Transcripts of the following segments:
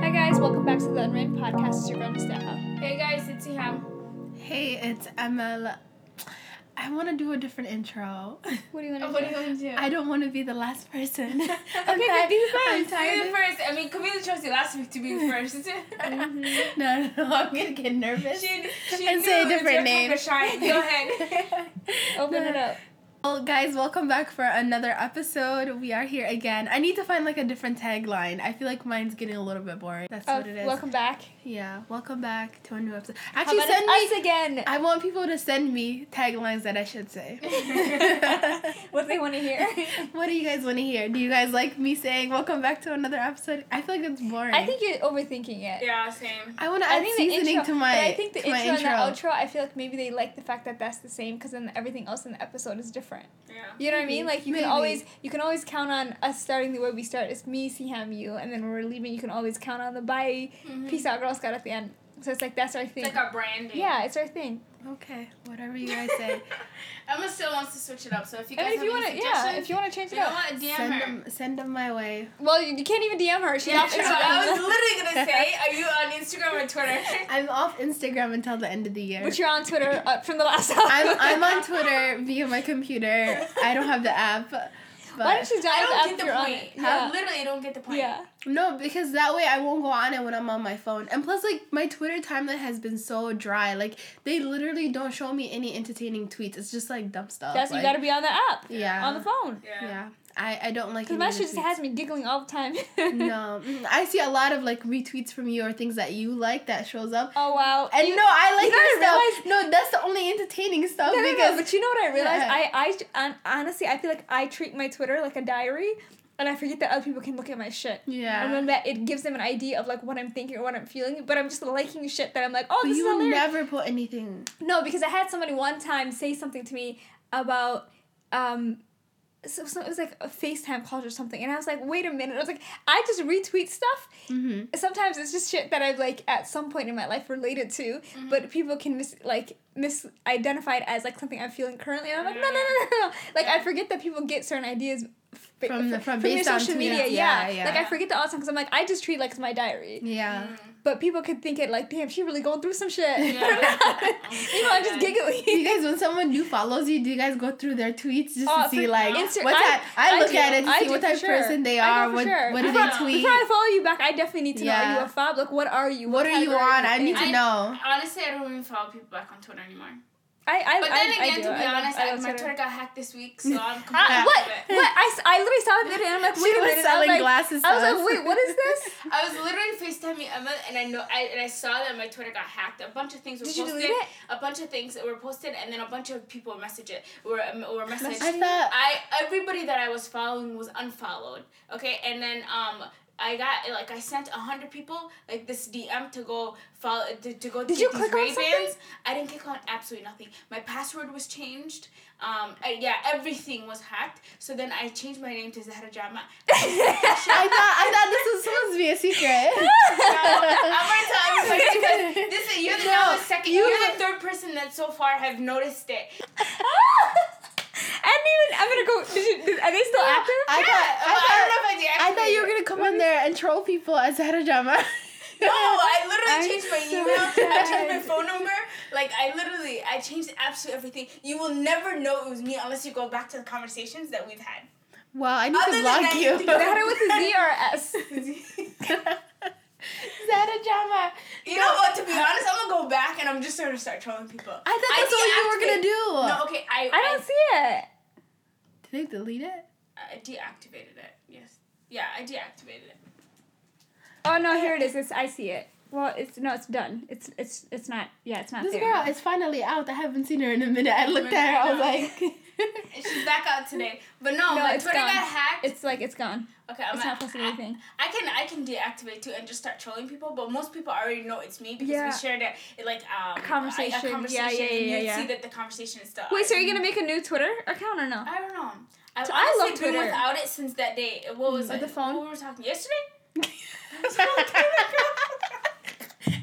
Hi guys, welcome back to the Unwritten Podcast. It's your girl Mustafa. Hey guys, it's Iham. Hey, it's Emma. I want to do a different intro. What do you want to What are do? you going to do? I don't want to be the last person. okay, I'm good. Be the I'm first. tired Be the first. I mean, Camila chose you last week to be the first. Mm-hmm. No, no, no, I'm gonna get nervous. she she And say a it was different your name. time to shine. Go ahead. Open it up. Well, guys, welcome back for another episode. We are here again. I need to find like a different tagline. I feel like mine's getting a little bit boring. That's Oh, what it is. welcome back. Yeah, welcome back to a new episode. How Actually, about send me. us again? I want people to send me taglines that I should say. what they want to hear? what do you guys want to hear? Do you guys like me saying welcome back to another episode? I feel like it's boring. I think you're overthinking it. yeah, same. I want to I add think the seasoning intro, to my but I think the to my intro, and the outro. I feel like maybe they like the fact that that's the same because then everything else in the episode is different. Yeah. You know what I mean? Like you maybe. can always you can always count on us starting the way we start. It's me, see Siham, you, and then when we're leaving. You can always count on the bye, Mhm. peace out, Girl Scout at the end. So it's like that's our thing. It's like our branding. yeah, it's our thing. Okay, whatever you guys say. Emma still wants to switch it up, so if you And guys if you want any to, yeah, if you want to change it you know up. what, DM send her. them, send them my way. Well, you, you can't even DM her. She's Yeah, off true. Instagram. I was literally gonna say, are you on Instagram or Twitter? I'm off Instagram until the end of the year. But you're on Twitter uh, from the last time. I'm I'm on Twitter via my computer. I don't have the app. But Why don't you join I don't get the point. it? I Yeah. literally don't get the point. Yeah. no, because that way I won't go on it when I'm on my phone. And plus, like my Twitter timeline has been so dry. Like they literally don't show me any entertaining tweets. It's just like dumb stuff. That's you gotta be on the app. Yeah. On the phone. Yeah. Yeah, I I don't like. Because my shit just has me giggling all the time. no, mm, I see a lot of like retweets from you or things that you like that shows up. Oh wow. And You- no, I like you your stuff. No, that's the only entertaining stuff No, no, because no, but you know what I realized? Yeah. I, I, honestly, I feel like I treat my Twitter like a diary, and I forget that other people can look at my shit. yeah. And then that it gives them an idea of like what I'm thinking or what I'm feeling, but I'm just liking shit that I'm like, oh, But this you is will never put anything. No, because I had somebody one time say something to me about um so, so it was like a FaceTime call or something, and I was like, wait a minute. I was like, I just retweet stuff. Mm-hmm. Sometimes it's just shit that I've like at some point in my life related to, but people can mis like misidentify it as like something I'm feeling currently, and I'm like, no, no, no, no, no. Like I forget that people get certain ideas. F- From the- from your based on social tweets. media, Yeah, yeah, yeah. Like I forget that all the time because I'm like I just treat like it's my diary, Yeah. Mm-hmm. but people could think it like damn she really going through some shit. Yeah. you know I'm just oh giggling. Do you guys, when someone new follows you, do you guys go through their tweets just Oh, to see like Insta- what I- type? I, I look do. at it to I see what type of sure. person they are. know for What sure. what do before, they tweet? Before I follow you back, I definitely need to know. Are you a fob? Like, what are you? What are you on? I need to know. Honestly, I don't even follow people back on Twitter anymore. I, I, But then I again, do. to be I honest, I I love my Twitter. Got hacked this week, so I'm completely I, what? out of it. What? I, I literally saw the video and I'm like, She a was minute. I selling like, glasses. I was like, wait, what is this? I was literally FaceTiming Emma, and I know, I, and I saw that my Twitter got hacked. A bunch of things were Did you posted. delete it? A bunch of things were posted, and then a bunch of people messaged it. Were um, were messaged. I thought I everybody that I was following was unfollowed. Okay, and then um. I got like I sent a hundred people like this DM to go follow to, to go Did you click on Ray-Bans. I didn't click on absolutely nothing. My password was changed. Um, I, yeah, everything was hacked. So then I changed my name to Zahra Jama. I thought I thought this was supposed to be a secret. I'm gonna tell everybody because this is you're the, the second, you- you're the third person that so far have noticed it. I didn't even. I'm gonna go. Did you, did, are they still active? I Yeah, thought I well, I don't know if I deactivated I thought you were gonna come on there and troll people as Zahra Jama. No, I literally I'm changed my so email. I changed my phone number. Like I literally, I changed absolutely everything. You will never know it was me unless you go back to the conversations that we've had. Wow, I need Other to than block you. you think Is that with a Z or a S? Zahra Jama. You know what? To be honest, I'm gonna go back and I'm just gonna start trolling people. I thought that's what you were gonna do. No, okay, I I don't see it. Did they delete it? Uh, I deactivated it. Yes. Yeah, I deactivated it. Oh no, here it is. It's, I see it. Well, it's no, it's done. It's it's it's not. Yeah, it's not This there. girl is finally out. I haven't seen her in a minute. I looked at her. I was like, And she's back out today. But no, No, my it's Twitter gone. got hacked. It's like it's gone. okay, I'm It's not posting I- anything. I can I can deactivate too and just start trolling people, but most people already know it's me because Yeah. we shared it, it like um A conversation. A, conversation Yeah, yeah, yeah, and you yeah. see that the conversation is still. Wait, so are you gonna make a new Twitter account or no? I don't know. I've So I honestly love been without it since that day. What was Or it? the phone? What were talking yesterday?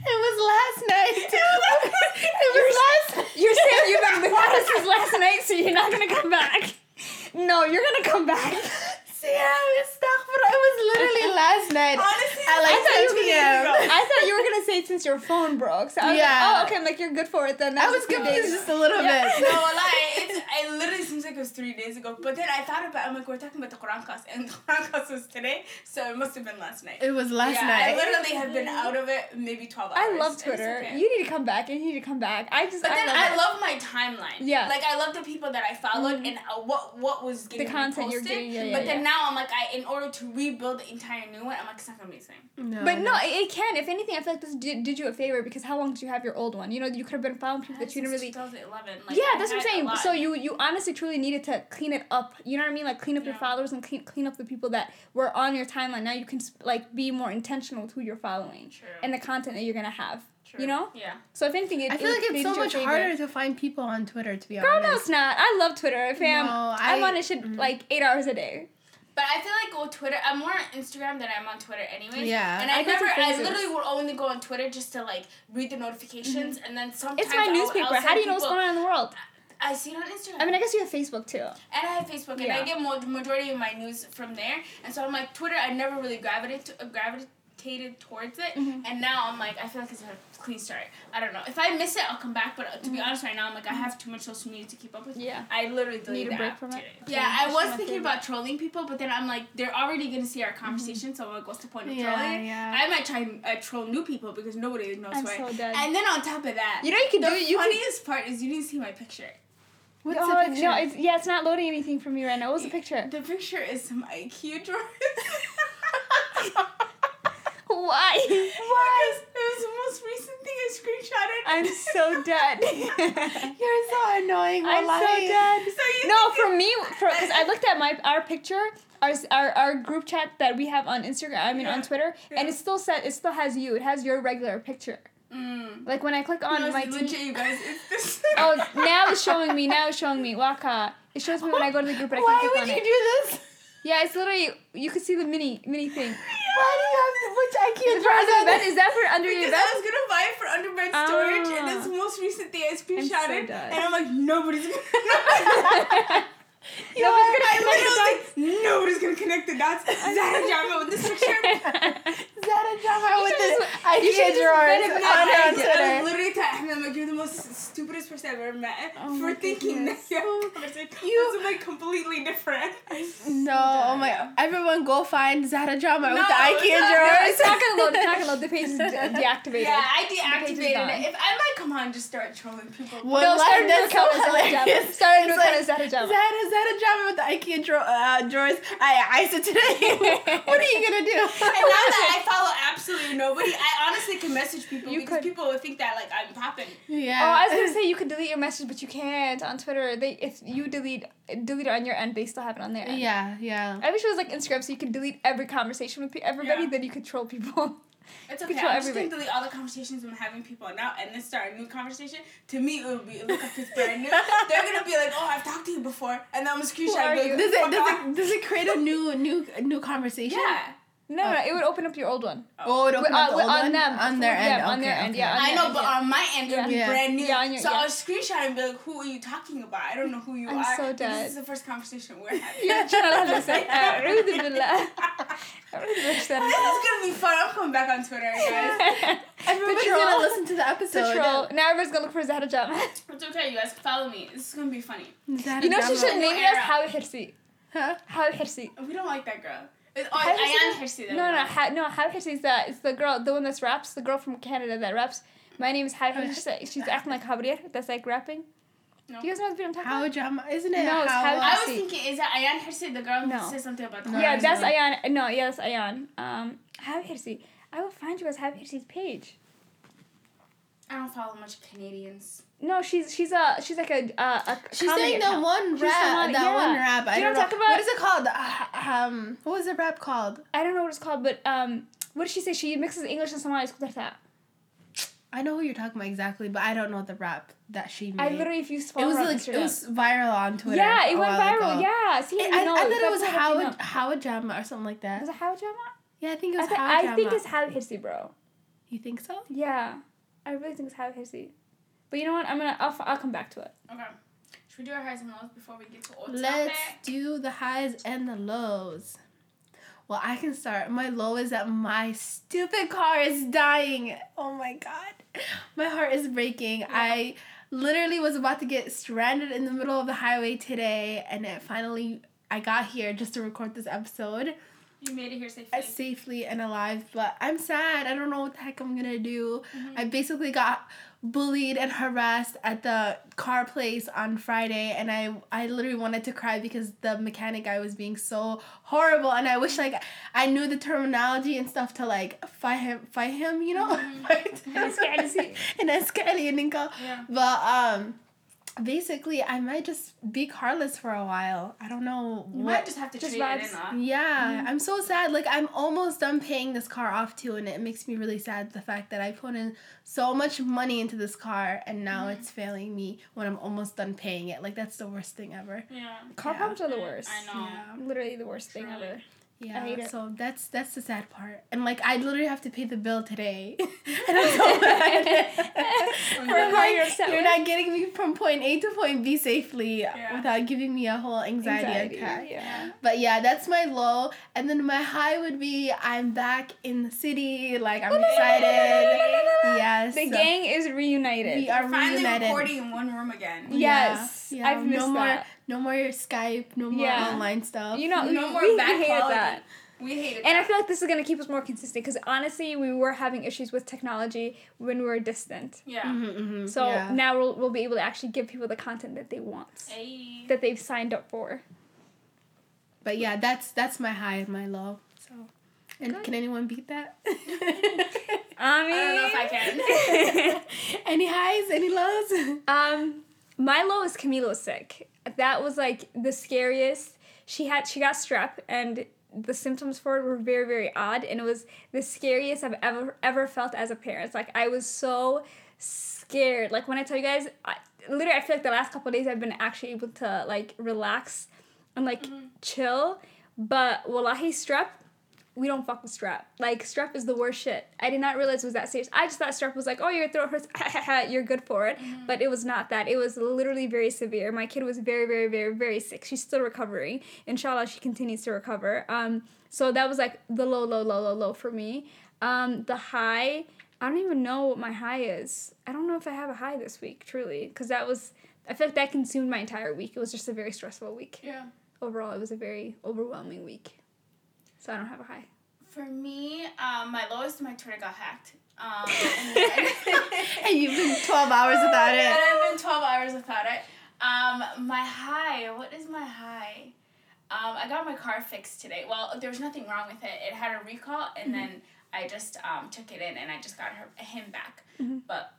it was last night. it was last. You're saying you've been without us since last night, so you're not gonna come back. No, you're gonna come back. See, I was but I was literally last night Honestly, at I like thought you 10 were p.m. gonna, I thought you were gonna say it since your phone broke. So I was Yeah. like, oh, okay. I'm like, you're good for it then. I was good confused days. just a little Yeah, bit. no lie. It's, it literally seems like it was three days ago. But then I thought about. it, I'm like, we're talking about the Quran class, and the Quran class was today, so it must have been last night. It was last yeah, night. I literally have been out of it maybe twelve hours. I love Twitter. okay. You need to come back. You need to come back. I just. But I then love I it. love my timeline. Yeah. Like I love the people that I followed Mhm. and uh, what what was getting content you're getting, yeah, yeah, but then yeah. Now I'm like, I in order to rebuild the entire new one, I'm like, it's not gonna be the same. no, But no, it, it can. If anything, I feel like this did, did you a favor because how long did you have your old one? You know, you could have been following people that you didn't really. 2011. Like, yeah, I that's what I'm saying. So you you honestly truly needed to clean it up. You know what I mean? Like clean up your followers and clean clean up the people that were on your timeline. Now you can like be more intentional with who you're following True. and the content that you're gonna have. True. you know? Yeah. So if anything, it, I feel it- like it's so did you a much favor. harder to find people on Twitter, to be Girl, no, it's not. I love Twitter, fam. No, I'm on it shit mm. like eight hours a day. But I feel like on Twitter, I'm more on Instagram than I'm on Twitter anyways. Yeah. And I, I never, I literally would only go on Twitter just to like read the notifications, and then sometimes It's my I'll- newspaper. I'll How do you know what's going on in the world? I see it on Instagram. I mean, I guess you have Facebook too. and I have Facebook, and Yeah. I get mo- the majority of my news from there. And so I'm like, Twitter, I never really gravitated to, uh, gravitated towards it. Mhm. And now I'm like, I feel like it's a clean start. I don't know. If I miss it, I'll come back. But to be honest, right now, I'm like, I have too much social media to keep up with. Yeah. I literally deleted Need a break from it? today. Yeah, I was thinking about trolling people, but then I'm like, they're already gonna see our conversation, so I'm like, what's the point of Yeah, trolling? yeah. I might try and uh, troll new people because nobody knows I'm who so dead. And then on top of that, You know you can the do it. You can. funniest part is you didn't see my picture. What's oh, the picture? No, it's yeah, it's not loading anything for me right now. What was the picture? The picture is some IKEA drawers. Why? Why? It was the most recent thing I screenshotted. I'm so dead. You're so annoying. I'm so dead. So you No, for me, for because I looked at my our picture, our our, our group chat that we have on Instagram. I mean on Yeah. Twitter, and it still said it still has you. It has your regular picture. Mm. Like when I click on No, my team- you guys. Oh, now it's showing me. Now it's showing me. Waka. It shows me when I go to the group, but I Why would on you it. do this? Yeah, it's literally you can see the mini mini thing. Why do you have which IKEA Is that under your drawers? bed? Is that for under your Because I was gonna buy it for underbed storage, and Ah. it's the most recent thing I screenshotted, dead. and I'm like, nobody's gonna. You gonna I connect the literally was like, nobody's gonna connect the dots. Zara Jama with this picture. Zara Jama with should've the IKEA should've drawers on before her I on did. I Twitter. literally telling him like you're the most stupidest person I've ever met Oh for my thinking that goodness. you have a conversation You- with something completely different. No, oh my! Everyone, go find Zara Jama with the IKEA no, drawers. It's not gonna load. It's not gonna load. The page is de- deactivated. Yeah, I deactivated it. If I might come on just start trolling people. Well, no, start a new that's so account with Zara Jama. hilarious. Start a new account with Zara Jama. Zara, Zara Jama with the IKEA uh, drawers. I I said today. what are you gonna do? and now that I follow absolutely nobody, I honestly can message people You because could. people would think that like I'm popping. yeah. Oh, I was gonna say you could delete your message, but you can't on Twitter. They if you delete delete it on your end, they still have it on their end. Yeah, yeah. I wish it was like Instagram, so you could delete every conversation with pe- everybody. Yeah. Then you could troll people. It's okay. Control I'm just everybody. gonna delete all the conversations I'm having people now and then start a new conversation. To me, it would be look like it's brand new. They're gonna be like, "Oh, I've talked to you before," and then I'm gonna screenshot. are and be you? like, Does it "Fuck does it does it create a new new new conversation? Yeah. No, no, it would open up your old one. Oh, it With- opened uh, up the with- old on one? them, on their for end. them, on okay, their end, okay. yeah, on I their know, end, but yeah. on my end, it would be Yeah. brand new. Yeah, on your- so yeah. I'll screenshot and be like, "Who are you talking about? I don't know who you I'm are. so This dead. is the first conversation we're having." You're trying to listen. أعوذ بالله. أعوذ This بالله. is gonna be fun. I'm coming back on Twitter, guys. Everybody's Patrol. gonna listen to the episode. Patrol. Now everyone's gonna look for Zahra Jama. It's okay, you guys. Follow me. This is gonna be funny. Zara You know she Jama. should name it as Era. How Hirsi. Huh? How Hirsi. We don't like that girl. It's, oh, How I am Hirsi. No, no, how, no. How Hirsi is the it's the girl, the one that's raps, the girl from Canada that raps. My name is How Hirsi. She's acting like Javier. That's like rapping. No. Do you guys know what I'm talking How about? Jama? Isn't it? No, it's how, how- I was Hirsi. thinking, is that Ayan Hirsi, the girl who No. says something about the No, yeah, it's that's. Ayan. No, yeah, that's Ayan. Um, How Hirsi. I will find you as How Hirsi's page. I don't follow much Canadians. No, she's she's a she's like a uh, a She's comedy saying that account. one She's rap. someone- that yeah. one rap. I Do you know don't what know. talking about? What is it called? Uh, um, what was the rap called? I don't know what it's called, but um, what did she say? She mixes English and Somali. Escuchar that. I know who you're talking about exactly, but I don't know the rap that she made. I literally, if you it follow was like Instagram. it was viral on Twitter. yeah, it a went while viral. ago. Yeah, see, I, you know, I thought it was what I Howard. Howard Jama or something like that. Was it How Jama? Yeah, I think it I, was th- Howard I think it's How Hirsi, bro. You think so? Yeah, I really think it's How Hirsi. But you know what? I'm gonna. I'll, f- I'll come back to it. Okay. Should we do our highs and lows before we get to old Let's topic? do the highs and the lows. Well, I can start. My low is that my stupid car is dying. Oh my god. My heart is breaking. I literally was about to get stranded in the middle of the highway today and it finally I got here just to record this episode You made it here safely. safely and alive, but I'm sad. I don't know what the heck I'm gonna do. I basically got bullied and harassed at the car place on Friday, and I I literally wanted to cry because the mechanic guy was being so horrible, and I wish like I knew the terminology and stuff to like fight him, fight him, you know, fight him. In Escali and Inca. Yeah. But um. Basically, I might just be carless for a while. I don't know You what might just have to Just trade it vibes. in, huh? yeah, mm-hmm. I'm so sad. Like I'm almost done paying this car off too, and it makes me really sad the fact that I put in so much money into this car and now mm-hmm. it's failing me when I'm almost done paying it. Like that's the worst thing ever. Yeah. Car Yeah. problems are the worst. I know. Yeah. Literally the worst thing ever. Yeah. hate it. So that's that's the sad part. And like I literally have to pay the bill today. and I'm so mad. For how you're You're not getting me from point A to point B safely Yeah. without giving me a whole anxiety, Anxiety, attack. Yeah. But yeah, that's my low. And then my high would be I'm back in the city. Like I'm excited. Yes. The gang is reunited. We are We're finally reunited. recording in one room again. Yes, Yeah. I've missed no more, that. No more Skype. No more Yeah. online stuff. You know, No we, more we, bad we hated quality. that. We hated And I feel like this is gonna keep us more consistent because honestly, we were having issues with technology when we were distant. Yeah. Mhm, mhm, So yeah. now we'll, we'll be able to actually give people the content that they want, Hey. that they've signed up for. But yeah, that's that's my high and my low. So, and Good. can anyone beat that? I mean, I don't know if I can. any highs? Any lows? Um, my low is Camila's sick. That was like the scariest. She had she got strep and the symptoms for it were very very odd and it was the scariest I've ever ever felt as a parent. Like I was so scared. Like when I tell you guys, I, literally I feel like the last couple of days I've been actually able to like relax and like mm-hmm. chill. But wallahi strep we don't fuck with strep. Like strep is the worst shit. I did not realize it was that serious. I just thought strep was like, oh, your throat hurts, you're good for it. But it was not that. It was literally very severe. My kid was very, very, very, very sick. She's still recovering. Inshallah, she continues to recover. Um, so that was like the low, low, low, low, low for me. Um, the high, I don't even know what my high is. I don't know if I have a high this week, truly, because that was. I feel like that consumed my entire week. It was just a very stressful week. Yeah. Overall, it was a very overwhelming week. So I don't have a high. For me, um, my lowest, my Twitter got hacked. Um, and then- and you've been 12 hours without it. And. I've been 12 hours without it. Um, my high, what is my high? Um, I got my car fixed today. Well, there was nothing wrong with it. It had a recall, and then I just um, took it in, and I just got her him back. Mhm. But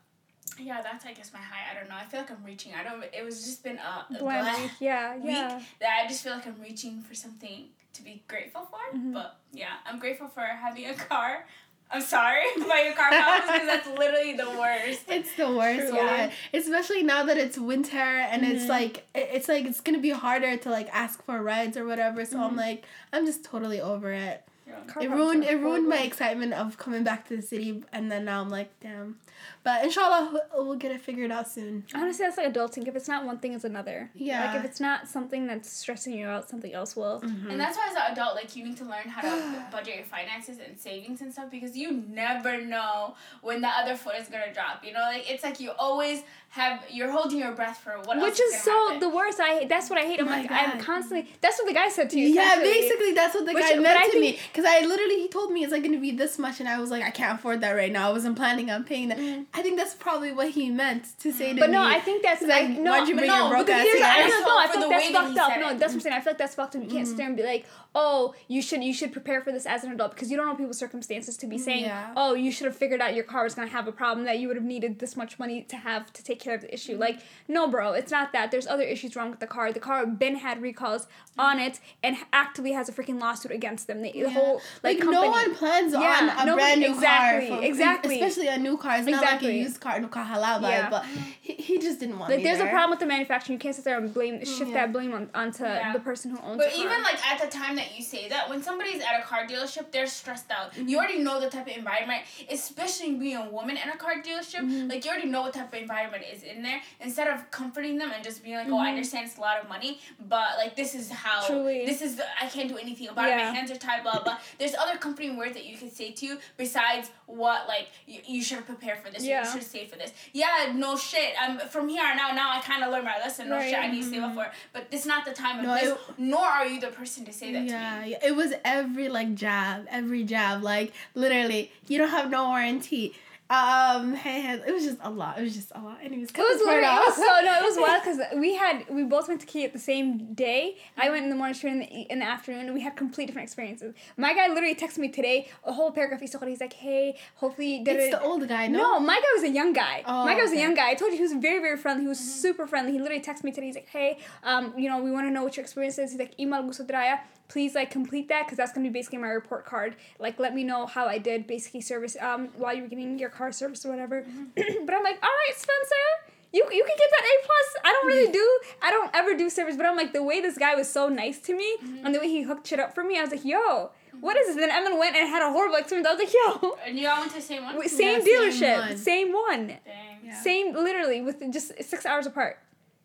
yeah, that's I guess my high. I don't know. I feel like I'm reaching. I don't. It was just been a, a week. Yeah, week yeah. that I just feel like I'm reaching for something to be grateful for. Mhm. But yeah, I'm grateful for having a car. I'm sorry about your car problems because that's literally the worst. It's the worst, Truly. yeah. Especially now that it's winter and it's Mhm. like it's like it's gonna be harder to like ask for rides or whatever. So I'm Mhm. like I'm just totally over it. Car it ruined it ruined my excitement of coming back to the city, and then now I'm like, damn. But inshallah, we'll- we'll get it figured out soon. Honestly, that's like adulting. If it's not one thing, it's another. Yeah. Like if it's not something that's stressing you out, something else will. Mhm. And that's why as an adult, like you need to learn how to budget your finances and savings and stuff because you never know when the other foot is gonna drop. You know, like it's like you always have you're holding your breath for what else Which is is so happen. the worst. I. That's what I hate. I'm Oh my like I'm constantly. That's what the guy said to you. Yeah, basically that's what the Which- guy meant I to me. Because I literally he told me it's like gonna be this much, and I was like, I can't afford that right now. I wasn't planning on paying that. I think that's probably what he meant to say to But me. no, I think that's like, I, no. why'd you bring no, your broke because ass here's- here? I don't know. I for feel the like that's fucked up. No, that's what I'm saying. I feel like that's fucked up. You can't Mhm. sit there and be like, oh, you should you should prepare for this as an adult because you don't know people's circumstances to be saying, Yeah. oh, you should have figured out your car was gonna have a problem that you would have needed this much money to have to take care of the issue. Mm-hmm. Like, no, bro, it's not that. There's other issues wrong with the car. The car Ben had recalls mm-hmm. on it and actively has a freaking lawsuit against them. The, the Yeah. whole like company. no one plans Yeah, on a nobody- brand new exactly, car. for- exactly. Especially a new car. It's not like a used car, no car halal vibe, Yeah. but he, he just didn't want Like me there's a problem with the manufacturing. You can't sit there and blame shift Yeah. that blame on, onto Yeah. the person who owns it. But the car. even like at the time that you say that, when somebody's at a car dealership, they're stressed out. Mm-hmm. You already know the type of environment, especially being a woman in a car dealership. Mm-hmm. Like you already know what type of environment is in there. Instead of comforting them and just being like, "Oh, I understand it's a lot of money, but like this is how Mm-hmm. Truly. this is the, I can't do anything about it. My hands are tied." Blah blah. There's other comforting words that you can say to you besides what like you, you should prepare for this. Yeah. You should save for this. Yeah, no shit. I'm from here on out. Now I kind of learned my lesson. No Right. shit. I need to save mm-hmm. up for it. But it's not the time of this. it- nor are you the person to say that yeah, to me. yeah, it was every like jab, every jab, like literally, you don't have no warranty. Um, hey, hey, it was just a lot. It was just a lot. Anyways, It was literally, it was so no, it was wild because we had we both went to Kia at the same day. I went in the morning, she went in the, in the afternoon, and we had complete different experiences. My guy literally texted me today a whole paragraph. He's he's like, "Hey, hopefully." It's the old guy, no? No, my guy was a young guy. Oh, my guy was a young guy. I told you he was very, very friendly. He was super friendly. He literally texted me today. He's like, "Hey, um, you know, we want to know what your experience is." He's like, "Email Gusodraya. Please like complete that because that's gonna be basically my report card. Like, let me know how I did basically service um while you were getting your car service or whatever." Mm-hmm. but I'm like, "All right, Spencer." You, you can get that A plus. I don't really mm-hmm. do. I don't ever do service, but I'm like the way this guy was so nice to me mm-hmm. and the way he hooked shit up for me. I was like, yo, what is this? Then Evan went and had a horrible experience. I was like, yo, And you all went to the same one? Wait, same Yeah, same dealership, one. same one, Dang. Yeah. same literally with just six hours apart.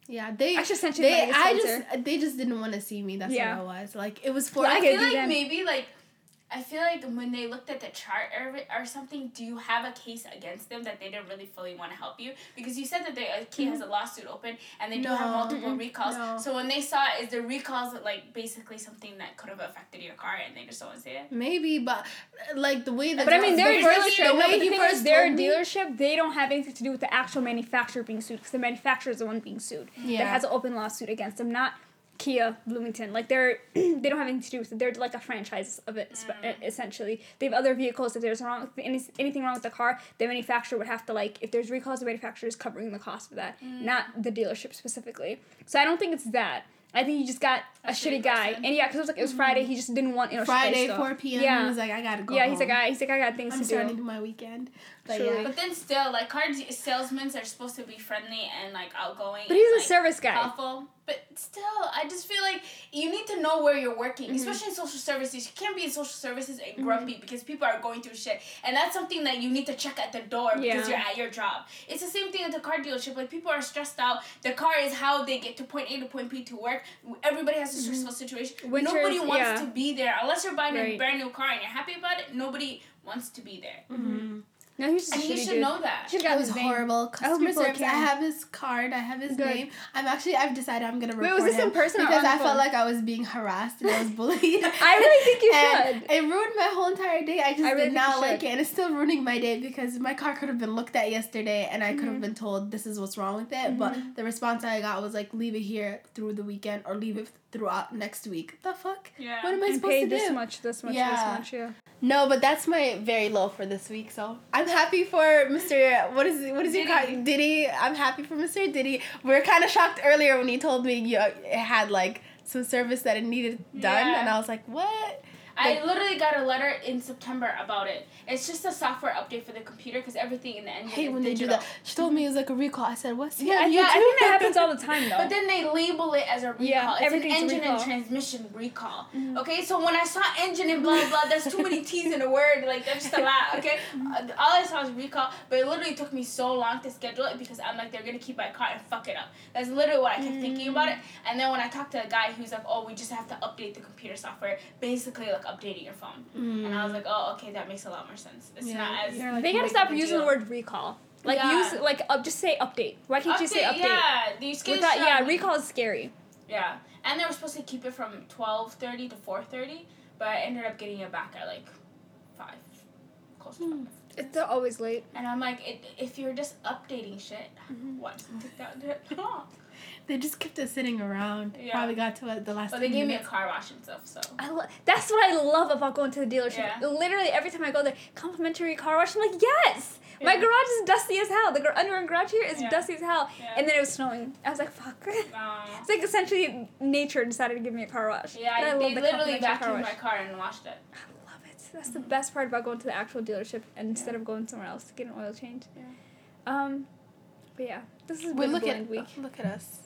Yeah, they. I should send you They, I just, they just didn't want to see me. That's Yeah. what it was. Like it was for. Well, I I feel like that. maybe like I feel like when they looked at the chart or, or something, do you have a case against them that they didn't really fully want to help you? Because you said that they uh, Kia has a lawsuit open and they do have Mm-hmm. Multiple recalls. No. So when they saw it, is the recalls like basically something that could have affected your car and they just don't want to say it? Maybe, but like the way that. But I mean, their dealership. the way but the he first their told me- dealership. They don't have anything to do with the actual manufacturer being sued because the manufacturer is the one being sued. Yeah. That has an open lawsuit against them, not Kia Bloomington. Like they're they don't have anything to do with it. They're like a franchise of it Mm. essentially. They have other vehicles. If there's wrong any, anything wrong with the car, the manufacturer would have to like if there's recalls, the manufacturer is covering the cost of that, Mm. not the dealership specifically. So I don't think it's that. I think you just got a, A shitty shitty guy, person. and yeah, because it was like it was Friday. He just didn't want you know Friday, stuff. four p.m. Yeah. He was like, I gotta go. yeah, he's like, home. I, he's like, I got things to do. I'm starting to do. do my weekend. But Truly. yeah. But then still, like car salesmen are supposed to be friendly and like outgoing. But he's and, a like, service guy. helpful. But still, I just feel like you need to know where you're working, Mm-hmm. especially in social services. You can't be in social services and grumpy because people are going through shit, and that's something that you need to check at the door because Yeah. you're at your job. It's the same thing at the car dealership. Like people are stressed out. The car is how they get to point A to point B to work. Everybody has a stressful situation. Winters, nobody wants Mm-hmm. yeah. to be there unless you're buying a brand new car and you're happy about it. Nobody wants to be there, Mhm. No, he was just and a you should dude. know that. Should've It got was his horrible. Customer people service. I have his card. I have his Good. name. I'm actually. I've decided I'm gonna Wait, report was this him in person because on the I felt like I was being harassed and I was bullied. I really think you and should. It ruined my whole entire day. I just I really did not like it, and it's still ruining my day because my car could have been looked at yesterday, and I could Mm-hmm. have been told this is what's wrong with it. But the response I got was like, leave it here through the weekend or leave it throughout next week. The fuck? Yeah. What am I And supposed pay to this much, this much, Yeah. this much, yeah. No, but that's my very low for this week. So I'm happy for Mr. What is what is your car? Diddy. Diddy. I'm happy for Mr. Diddy. We are kind of shocked earlier when he told me you it had like some service that it needed done, Yeah. and I was like, what? I literally got a letter in September about it. It's just a software update for the computer because everything in the I hate is when they do that. She told me it was like a recall. I said, what's Yeah, yeah, I think that happens all the time though. But then they label it as a recall. Yeah, it's everything's a engine and recall. Mm-hmm. transmission recall. Okay, so when I saw engine and blah blah, there's too many T's in a word. Like that's just a lot. Okay, Mm-hmm. uh, all I saw was recall, but it literally took me so long to schedule it because I'm like they're gonna keep my car and fuck it up. That's literally what I kept thinking about it. Mm. And then when I talked to a guy who's like, oh, we just have to update the computer software, basically like updating your phone. And I was like, oh, okay, that makes a lot more sense. It's Yeah, not as like, they gotta stop of a using the word recall. Like Yeah. use like uh, just say update. Why can't you say Update, update? Yeah, these kids. Without, yeah, recall is scary. Yeah, and they were supposed to keep it from twelve thirty to four thirty, but I ended up getting it back at like five, close to Hmm. five. It's always late. And I'm like, it, if you're just updating shit, Mm-hmm. what? Take that shit off. They just kept us sitting around. Yeah. Probably got to it the last. But they 10 gave me a car wash and stuff, so. I lo- that's what I love about going to the dealership. Yeah. Literally every time I go there, complimentary car wash. I'm like, yes. My garage is dusty as hell. The gar- underground garage here is Yeah. dusty as hell. Yeah. And then it was snowing. I was like, fuck. No. it's like essentially nature decided to give me a car wash. Yeah, I, I they love the literally complimentary car vacuumed wash. my car and washed it. I love it. That's the best part about going to the actual dealership and instead of going somewhere else to get an oil change. Yeah. Um, but yeah, this is Wait, been look boring at week. look at us.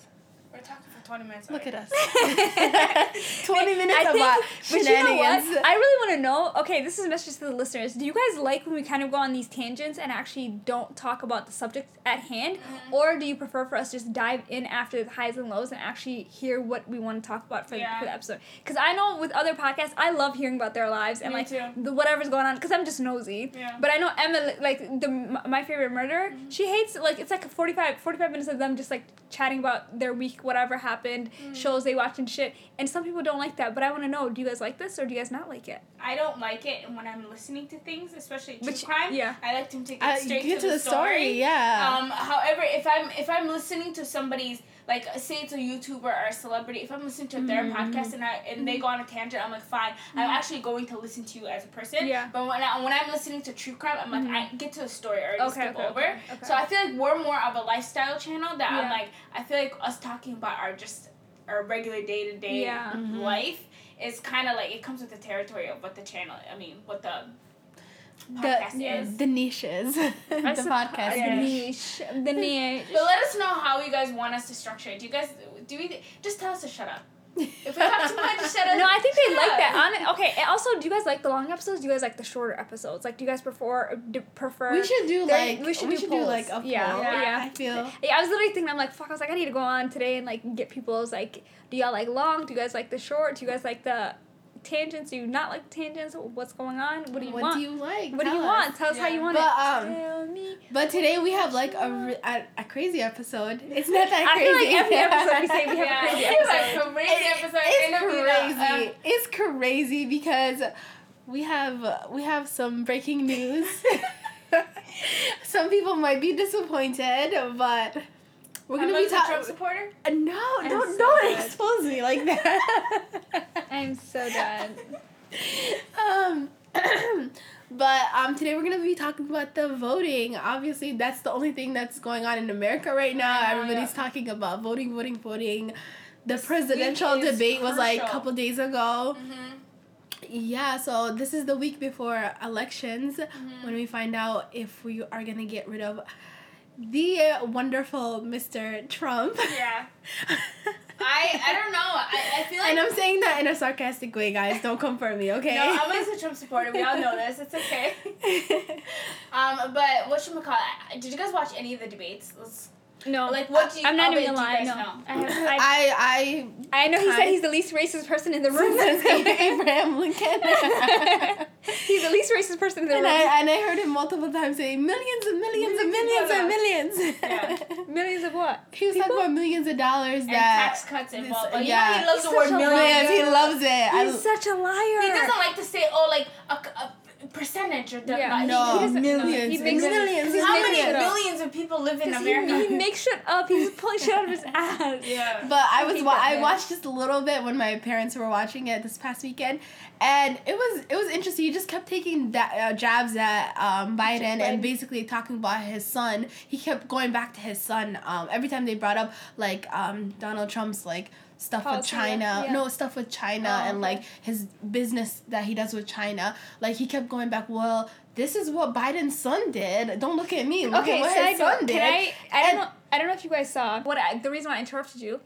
We're talking for 20 minutes. Look at us. Twenty minutes I of think, but you know what? I really want to know. Okay, this is a message to the listeners. Do you guys like when we kind of go on these tangents and actually don't talk about the subject at hand, Mm-hmm. or do you prefer for us just dive in after the highs and lows and actually hear what we want to talk about for, Yeah. the, for the episode? Because I know with other podcasts, I love hearing about their lives and Me like the whatever's going on. Because I'm just nosy. Yeah. But I know Emma, like the my favorite murder, Mm-hmm. she hates like it's like 45, 45 minutes of them just like chatting about their week, whatever happened, Mm-hmm. shows they watch and shit. And some people don't like that, but I want to know: Do you guys like this or do you guys not like it? I don't like it when I'm listening to things, especially true Which- crime. yeah. I like to get Uh, straight get to, the, story. yeah. Um, however, if I'm if I'm listening to somebody's like say it's a YouTuber or a celebrity, if I'm listening to their Mm-hmm. podcast and I and they go on a tangent, I'm like fine. I'm actually going to listen to you as a person. Yeah. But when I, when I'm listening to true crime, I'm like I get to the story or Okay, skip okay, over. okay, okay. So I feel like we're more of a lifestyle channel that I'm like I feel like us talking about our just our regular day to day life is kind of like it comes with the territory of what the channel. I mean, what the the podcast is. the niches, the I supp- podcast The niche. niche. The niche. But let us know how you guys want us to structure it. Do you guys do we just tell us to shut up? If we talk too much, shut up. No, I think they Shut like up. that. On okay. and Also, do you guys like the long episodes? Do you guys like the shorter episodes? Like, do you guys prefer d- prefer? We should do like we should, we should should, do do, like a poll. Yeah, yeah. I feel Yeah, I was literally thinking. I'm like, fuck. I was like, I need to go on today and like get people's like. Do y'all like long? Do you guys like the short? Do you guys like the tangents? Do you not like tangents? What's going on? What do you what want? What do you like? what do you us. want? Tell us how you want But, it. um, Tell me. But today we have like a, a, a crazy episode. It's not that crazy. I crazy. feel like every episode we say we have Yeah, a crazy it's episode. like crazy It- episode. It's It'll be the, crazy. uh, it's crazy because we have we have some breaking news. some people might be disappointed, but we're gonna be a Trump talking. supporter. No, I'm don't so don't dead. expose me like that. I'm so done. um. But um, today we're gonna be talking about the voting. Obviously, that's the only thing that's going on in America right now. Know, Everybody's yeah. talking about voting, voting, voting. The presidential debate was like a couple days ago. Mm-hmm. Yeah, so this is the week before elections Mm-hmm. when we find out if we are gonna get rid of the wonderful Mr. Trump. Yeah. I I don't know. I, I feel like and I'm saying that in a sarcastic way, guys. Don't come for me, okay? no, I'm a Trump supporter. We all know this. It's okay. Um, but what should we call it? Did you guys watch any of the debates? Let's, No, like, what do you? I'm not even wait, gonna lie. No, guys know? I, have, I, I I know he said he's the least racist person in the room. since Abraham Lincoln. he's the least racist person in the and room. I and I heard him multiple times say millions and millions and millions and millions. Yeah. Millions of what? He was talking about millions of dollars And that tax cuts this- involved. But yeah. yeah, he loves He's the word millions. millions. He loves it. I- He's such a liar. He doesn't like to say, oh, like a, a percentage or the, Yeah. he- no, he millions, He makes- millions, he's How many millions of people live in America? he makes shit up. He's pulling shit out of his ass. yeah. But I was wa- I watched just a little bit when my parents were watching it this past weekend, and it was it was interesting. He just kept taking da- uh, jabs at um, Biden Biden. and basically talking about his son. He kept going back to his son um, every time they brought up like um, Donald Trump's like stuff Policy, with China. yeah. No stuff with China Oh, and okay. like his business that he does with China. Like he kept going back. Well, this is what Biden's son did. Don't look at me. Look Okay, at what side his son did. I? I don't know. I don't know if you guys saw what I, the reason why I interrupted you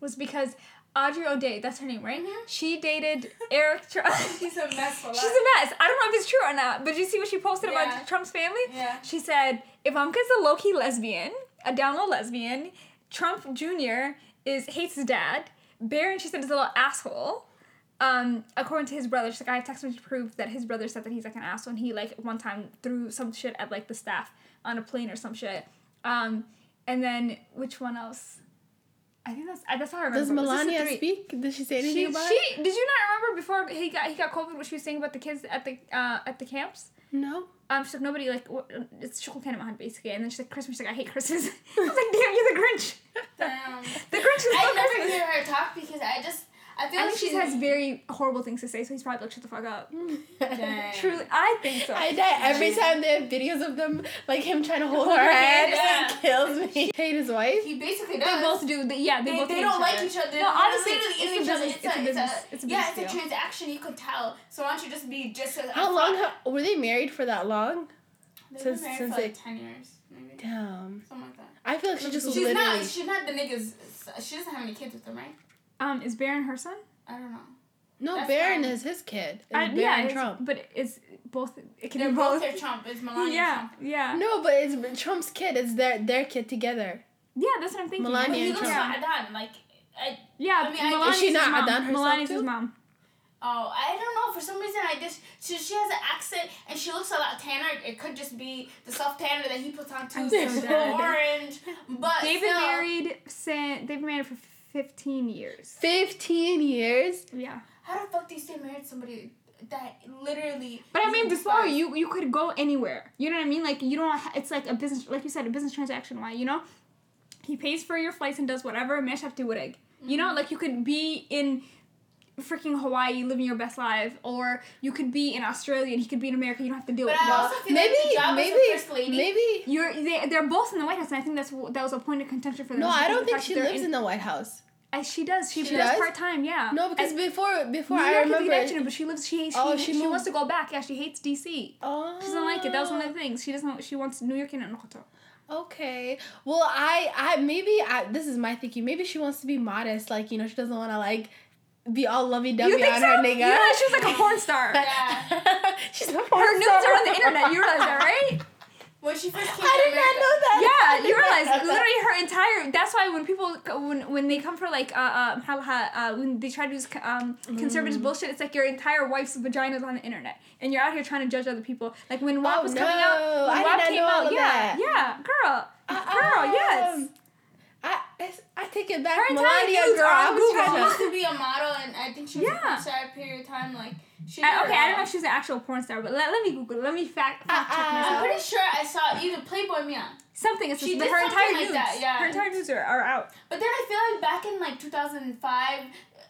was because Aubrey O'Day, that's her name, right? Mhm. She dated Eric Trump. She's a mess She's a mess. I don't know if it's true or not, but did you see what she posted Yeah. about Trump's family? Yeah. She said, if Ivanka's a low key lesbian, a down low lesbian. Trump Jr. is hates his dad. Barron, she said, is a little asshole. Um, according to his brother, she's like, I have text message proof that his brother said that he's like an asshole, and he like one time threw some shit at like the staff on a plane or some shit. Um, and then which one else? I think that's I- that's all I remember. Does It was just the Melania speak? Did she say anything She, about it? she did you not remember before he got he got COVID what she was saying about the kids at the uh at the camps? No. Um, she's like nobody like what, it's Shukul Kanaman basically, and then she's like Christmas. She's like I hate Christmas. I was like, damn, you're the Grinch. Damn. The Grinch is I so never Christmas. hear her talk because I just I feel I like think she she's has very horrible things to say, so he's probably like, shut the fuck up. Mm. Truly, I think so. I die every time they have videos of them, like him trying to hold her hand. Yeah. It kills me. Hate his wife. He basically does. They both do. They, yeah, they, They, both. they hate don't each like other. each other. No, honestly, literally it's a business- It's a, it's a business- It's it's a, a yeah, business it's a transaction. You could tell. So why don't you just be just as How long ha- were they married for that long? They've since- been married since for like they- ten years, maybe Damn. something like that. I feel like she just she's literally. not. She's not the niggas. She doesn't have any kids with them, right? Um, is Barron her son? I don't know. no, That's Barron fine. is his kid. It's I, Barron yeah, it's- Trump. but it's both. It can They're be both both. Trump. It's Melania yeah, Trump. yeah, No, but it's Trump's kid. It's their their kid together. yeah. That's what I'm thinking. Melania But he and looks Trump. like Adan. Like, I, Yeah, I mean, Melania's Is she not mom. Adan herself Melania's his too? mom. oh, I don't know. For some reason, I just she, she has an accent and she looks a lot tanner. It could just be the self tanner that he puts on too. So so it's dead. orange. But They've been still, married since they've been married for 15 years. Fifteen years. Yeah. How the fuck do you stay married to somebody that literally? But I mean, before despise? you you could go anywhere. You know what I mean? Like you don't. It's like a business, like you said, a business transaction. Why? You know, he pays for your flights and does whatever. Mesh have to egg. You know, mm-hmm. like you could be in freaking Hawaii living your best life, or you could be in Australia and he could be in America. You don't have to deal But with. I it. also feel maybe like maybe first lady. maybe. You're they, they're both in the White House, and I think that's wh- that was a point of contention for them. No, I don't think she that they're lives in the White House. Uh, she does. She, She does, part time. Yeah. No, because And before before New I York the remember. But she lives. She she, Oh, she, she wants to go back. Yeah, she hates DC. Oh. She doesn't like it. That was one of the things. She doesn't. She wants New York and Nokoto. Okay. Well, I I maybe I this is my thinking. Maybe she wants to be modest, like you know, she doesn't want to like be all lovey dovey on so? her nigga. You realize she was like a porn star. Yeah. She's a Her porn nudes star. are on the internet. You realize that, right? When she first came I to did not America, know that. Yeah, you realize literally her entire. That's why when people when when they come for like uh uh, uh when they try to use um conservative bullshit, it's like your entire wife's vagina is on the internet, and you're out here trying to judge other people. Like when WAP Oh, was coming out, no. when I WAP came know out, of yeah, that. yeah, girl, girl, Um, yes. I, it's- I take it back. Her entire Melania, nudes girl. I'll on the Google she channel. her. used to be a model, and I think she was Yeah. a porn a period of time. Like she. I, okay, I don't know if she's an actual porn star, but let, let me Google. Let me fact, uh, fact check. Uh, I'm myself. pretty sure I saw either Playboy Mia. Something is She but did her something entire like nudes. that, yeah. Her entire nudes are, are out. But then I feel like back in like 2005,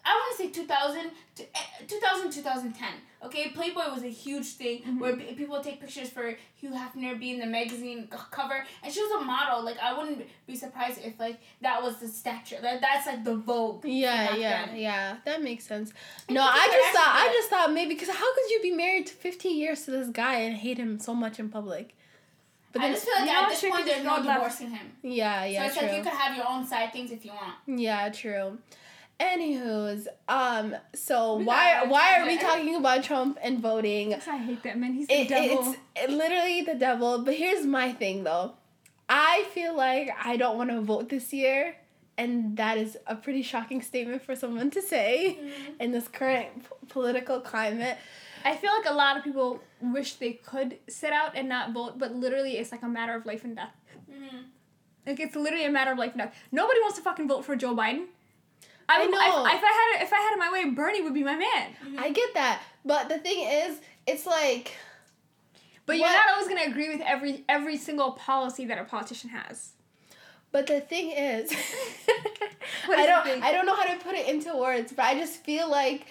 I want to say 2000, to, eh, 2000, 2010. Okay, Playboy was a huge thing Mm-hmm. where people take pictures for Hugh Hefner being the magazine c- cover, and she was a model. Like I wouldn't be surprised if like that was the stature. That that's like the Vogue. Yeah, yeah, then. yeah. That makes sense. And No, I just thought I just thought maybe because how could you be married to 15 years to this guy and hate him so much in public? But I just feel like at this she point there's no go left. divorcing him. yeah, yeah, so it's true. like you could have your own side things if you want. Yeah, true. Anywho's, um, so We why why are we talking about Trump and voting? Yes, I hate that man. He's the It, devil. it's literally the devil. But here's my thing though. I feel like I don't want to vote this year, and that is a pretty shocking statement for someone to say Mm-hmm. in this current p- political climate. I feel like a lot of people wish they could sit out and not vote, but literally it's like a matter of life and death. Mm-hmm. Like it's literally a matter of life and death. Nobody wants to fucking vote for Joe Biden. I, I know. If, if I had it, if I had it my way, Bernie would be my man. I get that, but the thing is, it's like But What- you're not always gonna agree with every every single policy that a politician has. But the thing is, I don't? I don't know how to put it into words, but I just feel like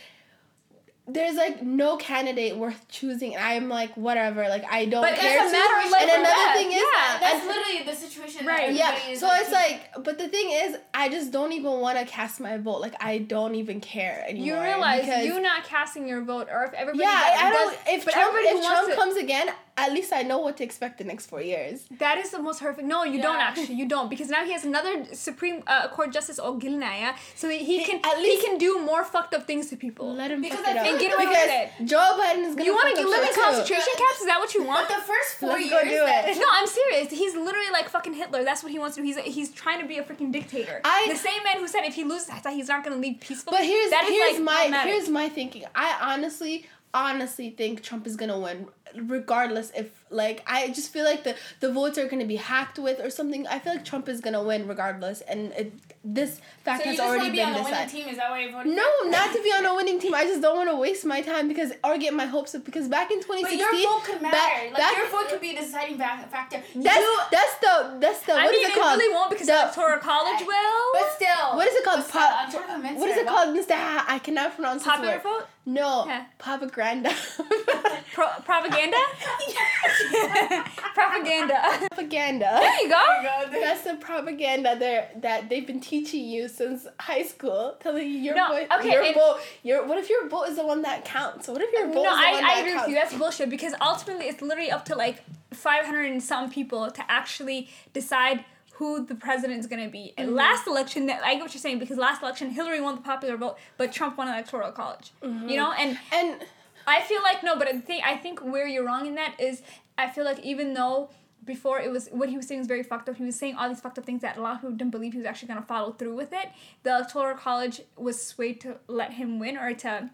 there's like no candidate worth choosing. And I'm like whatever, like I don't care. But it's a matter of life and another death. thing is, Yeah, That's and- literally the situation. Right. That yeah. So it's like, but the thing is, I just don't even want to cast my vote. Like I don't even care anymore. You realize you not casting your vote, or if everybody Yeah, that I, I don't. If but Trump, if Trump comes again, at least I know what to expect the next four years. That is the most horrific. No, you don't actually. You don't because now he has another Supreme uh, Court Justice Ogilnaya, so he, he He- can at least he can do more fucked up things to people. Let him Because fuck it up. And get away because with it. Joe Biden is gonna. You want fuck to up live in shit too. concentration camps? Is that what you But want? the first 4 Let's years. go do it. No, I'm serious. He's literally like fucking Hitler. That's what he wants to do. He's he's trying to be a freaking dictator. I- the same man who said if he loses, I thought he's not gonna leave peacefully. But here's That is, here's like, my here's my thinking. I honestly honestly think Trump is gonna win, regardless if like I just feel like the the votes are gonna be hacked with or something. I feel like Trump is gonna win regardless, and it, this fact So you has just already to be on been the winning decided. team? Is that why you voted? No, not to be on a winning team. I just don't want to waste my time because or get my hopes up because back in twenty sixteen, But your vote could matter. back- like back- your vote could be a deciding fa- factor. That's You- that's the that's the I what is mean, it it called? really won't because The- the electoral college will. but still. What is it called? Still, Pa- I'm trying to convince what is her. it called, Mister? Ha- I cannot pronounce this Popular word. vote? No, Yeah. propaganda. Pro- propaganda? Propaganda. propaganda. Propaganda. There you go. That's the propaganda there that they've been teaching you since high school, telling you your No, vote, okay, your and- vote, your what if your vote is the one that counts? What if your vote No, is the I, one I that agree with you. That's bullshit because ultimately it's literally up to like 500 and some people to actually decide who the president is going to be. And mm-hmm. last election, I get what you're saying because last election Hillary won the popular vote, but Trump won the electoral college. You mm-hmm. know, and and I feel like no, but the thing I think where you're wrong in that is I feel like even though before it was what he was saying was very fucked up. He was saying all these fucked up things that a lot of people didn't believe he was actually gonna follow through with it. The electoral college was swayed to let him win or to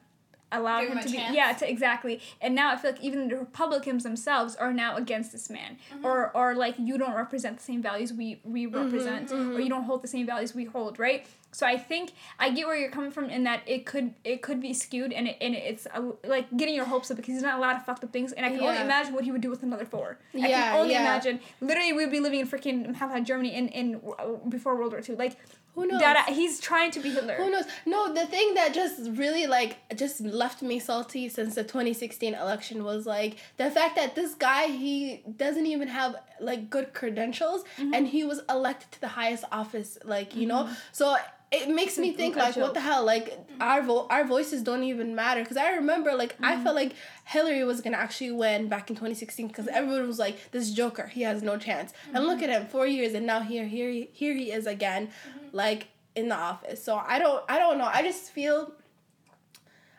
allow Give him, him a to chance. be yeah to exactly. And now i feel like even the republicans themselves are now against this man or or like you don't represent the same values we we represent or you don't hold the same values we hold right? So i think i get where you're coming from in that it could it could be skewed and, it, and it's uh, like getting your hopes up because he's done a lot of fucked up things and i can only imagine what he would do with another four. I Yeah, can only yeah. imagine literally we'd be living in freaking germany in in uh, before world war ii like Who knows? that he's trying to be hitler Who knows? No, the thing that just really like just left me salty since the 2016 election was like the fact that this guy he doesn't even have like good credentials Mm-hmm. and he was elected to the highest office like, you know. So it makes me think like what the hell like our vo- our voices don't even matter cuz I remember like I Mm-hmm. felt like Hillary was going to actually win back in 2016 cuz everyone was like this joker, he has no chance. And Mm-hmm. look at him, 4 years and now here here he- here he is again Mm-hmm. Like in the office. So I don't I don't know. I just feel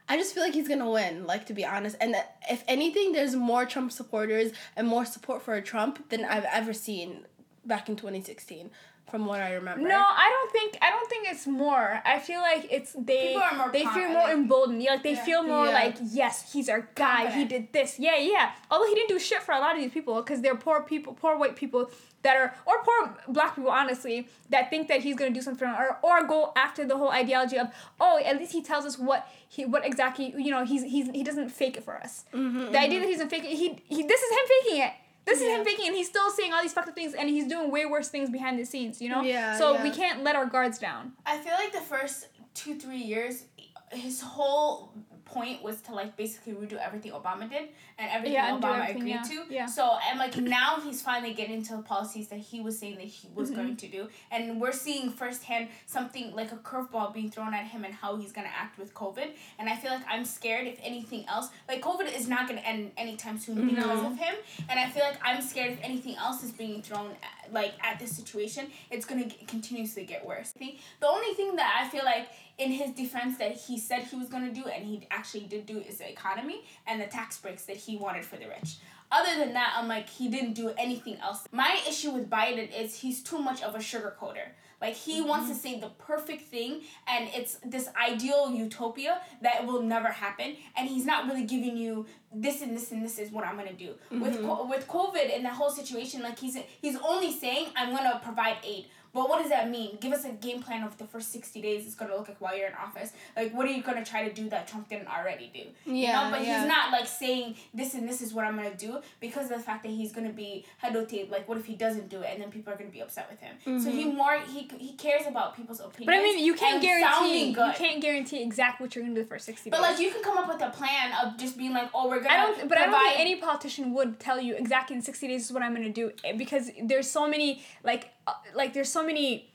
I just feel like he's gonna win, like to be honest. And if anything, there's more Trump supporters and more support for Trump than I've ever seen back in 2016, from what I remember. No, I don't think I don't think it's more. I feel like it's they People are more they feel more emboldened. Yeah, like they Yeah. feel more Yeah. like yes, he's our guy. Confident. He did this. Yeah, yeah. Although he didn't do shit for a lot of these people because they're poor people, poor white people that are or poor black people honestly that think that he's gonna do something or or go after the whole ideology of oh at least he tells us what he what exactly you know he's he's he doesn't fake it for us. Mm-hmm, the idea mm-hmm. that he's not faking he he this is him faking it. This is him Yeah. faking, and he's still saying all these fucked up things, and he's doing way worse things behind the scenes, you know. Yeah, So yeah. we can't let our guards down. I feel like the first two three years, his whole point was to like basically redo everything Obama did and everything Yeah, Obama everything, agreed yeah, to. yeah. So and like now he's finally getting into the policies that he was saying that he was Mm-hmm. going to do, and we're seeing firsthand something like a curveball being thrown at him and how he's gonna act with COVID. And I feel like I'm scared if anything else, like COVID is not gonna end anytime soon because of him. And I feel like I'm scared if anything else is being thrown at, like at this situation, it's gonna get, continuously get worse. I think the only thing that I feel like in his defense that he said he was gonna do and he actually did do is the economy and the tax breaks that he wanted for the rich. Other than that, I'm like he didn't do anything else. My issue with Biden is he's too much of a sugarcoater. Like he mm-hmm. wants to say the perfect thing and it's this ideal utopia that will never happen and he's not really giving you this and this and this is what I'm going to do. With mm-hmm. co- with COVID and that whole situation like he's he's only saying I'm going to provide aid. But what does that mean? Give us a game plan of the first 60 days it's going to look like while you're in office. Like what are you going to try to do that Trump didn't already do? You Yeah, know, but yeah. he's not like saying this and this is what I'm gonna do because of the fact that he's gonna be tape. Like, what if he doesn't do it, and then people are gonna be upset with him? So he more he he cares about people's opinions. But I mean, you can't guarantee you can't guarantee exactly what you're gonna do the first sixty But days. like, you can come up with a plan of just being like, oh, we're gonna. I don't, but I don't think any politician would tell you exactly in sixty days is what I'm gonna do eh, because there's so many like uh, like there's so many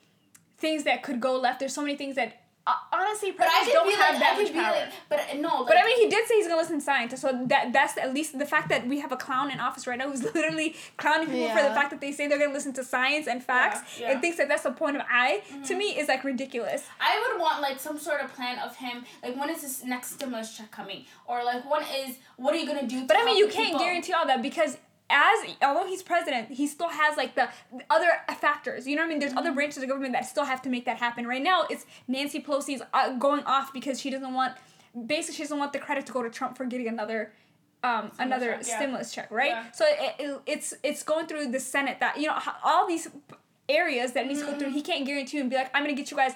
things that could go left. There's so many things that uh, honestly But I don't have like, that much be power. like, but uh, no. Like, But I mean, he did say he's gonna listen to scientists, so that that's at least the fact that we have a clown in office right now who's literally clowning people for the fact that they say they're gonna listen to science and facts Yeah, yeah. and thinks that that's the point of I. To me, is like ridiculous. I would want like some sort of plan of him. Like, when is this next stimulus check coming? Or like, when is what are you gonna do? But I mean, you can't people? guarantee all that because as although he's president, he still has like the other factors. You know what I mean? There's Mm-hmm. other branches of government that still have to make that happen. Right now, it's Nancy Pelosi's uh, going off because she doesn't want basically she doesn't want the credit to go to Trump for getting another. Um, another check, yeah. stimulus check, right? Yeah. So it, it, it's it's going through the Senate that you know all these areas that needs to go Mm-hmm. through. He can't guarantee and be like, I'm gonna get you guys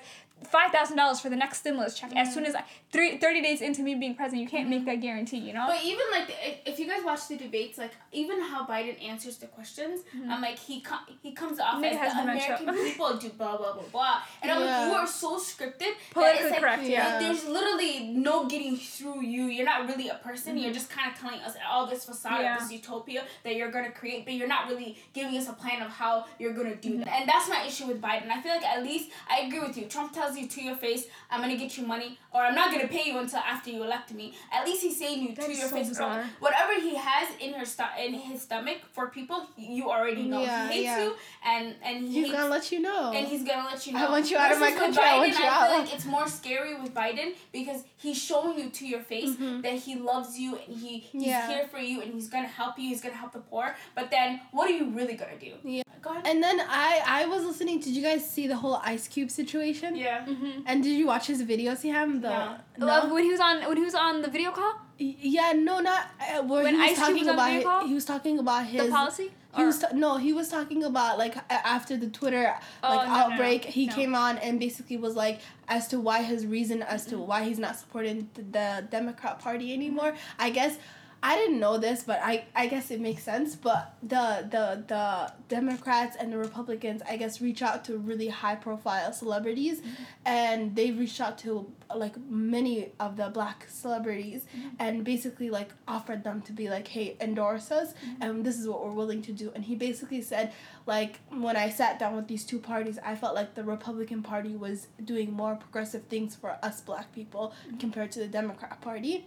five thousand dollars for the next stimulus check. As soon mm. as I, three, 30 days into me being president, you can't make mm-hmm. that guarantee. You know. But even like the, if- if you guys watch the debates, like even how Biden answers the questions, I'm mm-hmm. like he com- he comes off Maybe as has the. American people do blah blah blah blah, and I'm Yeah. like you are so scripted. that Politically it's like, correct, yeah. like, there's literally no getting through you. You're not really a person. You're mm-hmm. just kind of telling us all this facade Yeah. of this utopia that you're gonna create, but you're not really giving us a plan of how you're gonna do that. And that's my issue with Biden. I feel like at least I agree with you. Trump tells you to your face, I'm gonna get you money, or I'm not gonna pay you until after you elect me. At least he's saying you That to your so face, bizarre. Whatever he has in her sto- in his stomach for people, you already know. Yeah, he hates yeah. you, and and he He's hates gonna let you know. and he's gonna let you know. I want you out of my Versus country, I want Biden, you I out. feel like it's more scary with Biden because he's showing you to your face that he loves you and he he's Mm-hmm. Yeah. here for you and he's gonna help you. He's gonna help the poor. But then, what are you really gonna do? Yeah. Go ahead. and then I I was listening. Did you guys see the whole Ice Cube situation? yeah. Mm-hmm. And did you watch his videos? He had the No. no? when he was on when he was on the video call, Yeah, no, not uh, When he was Ice talking was about. he was talking about his the policy. He Or- was ta- no, he was talking about like after the Twitter Oh, like no, no, no. outbreak. He No. came on and basically was like as to why his reason as Mm-hmm. to why he's not supporting the, the Democrat Party anymore. I guess I didn't know this, but I, I guess it makes sense. But the the the Democrats and the Republicans, I guess, reach out to really high profile celebrities, Mm-hmm. and they reached out to like many of the black celebrities, Mm-hmm. and basically like offered them to be like, hey, endorse us, Mm-hmm. and this is what we're willing to do. And he basically said, like, when I sat down with these two parties, I felt like the Republican Party was doing more progressive things for us black people compared to the Democrat Party.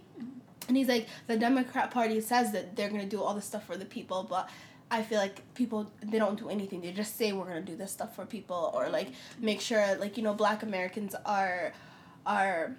And he's like, the Democrat Party says that they're gonna do all this stuff for the people, but I feel like people they don't do anything. They just say we're gonna do this stuff for people, or like make sure like you know Black Americans are, are,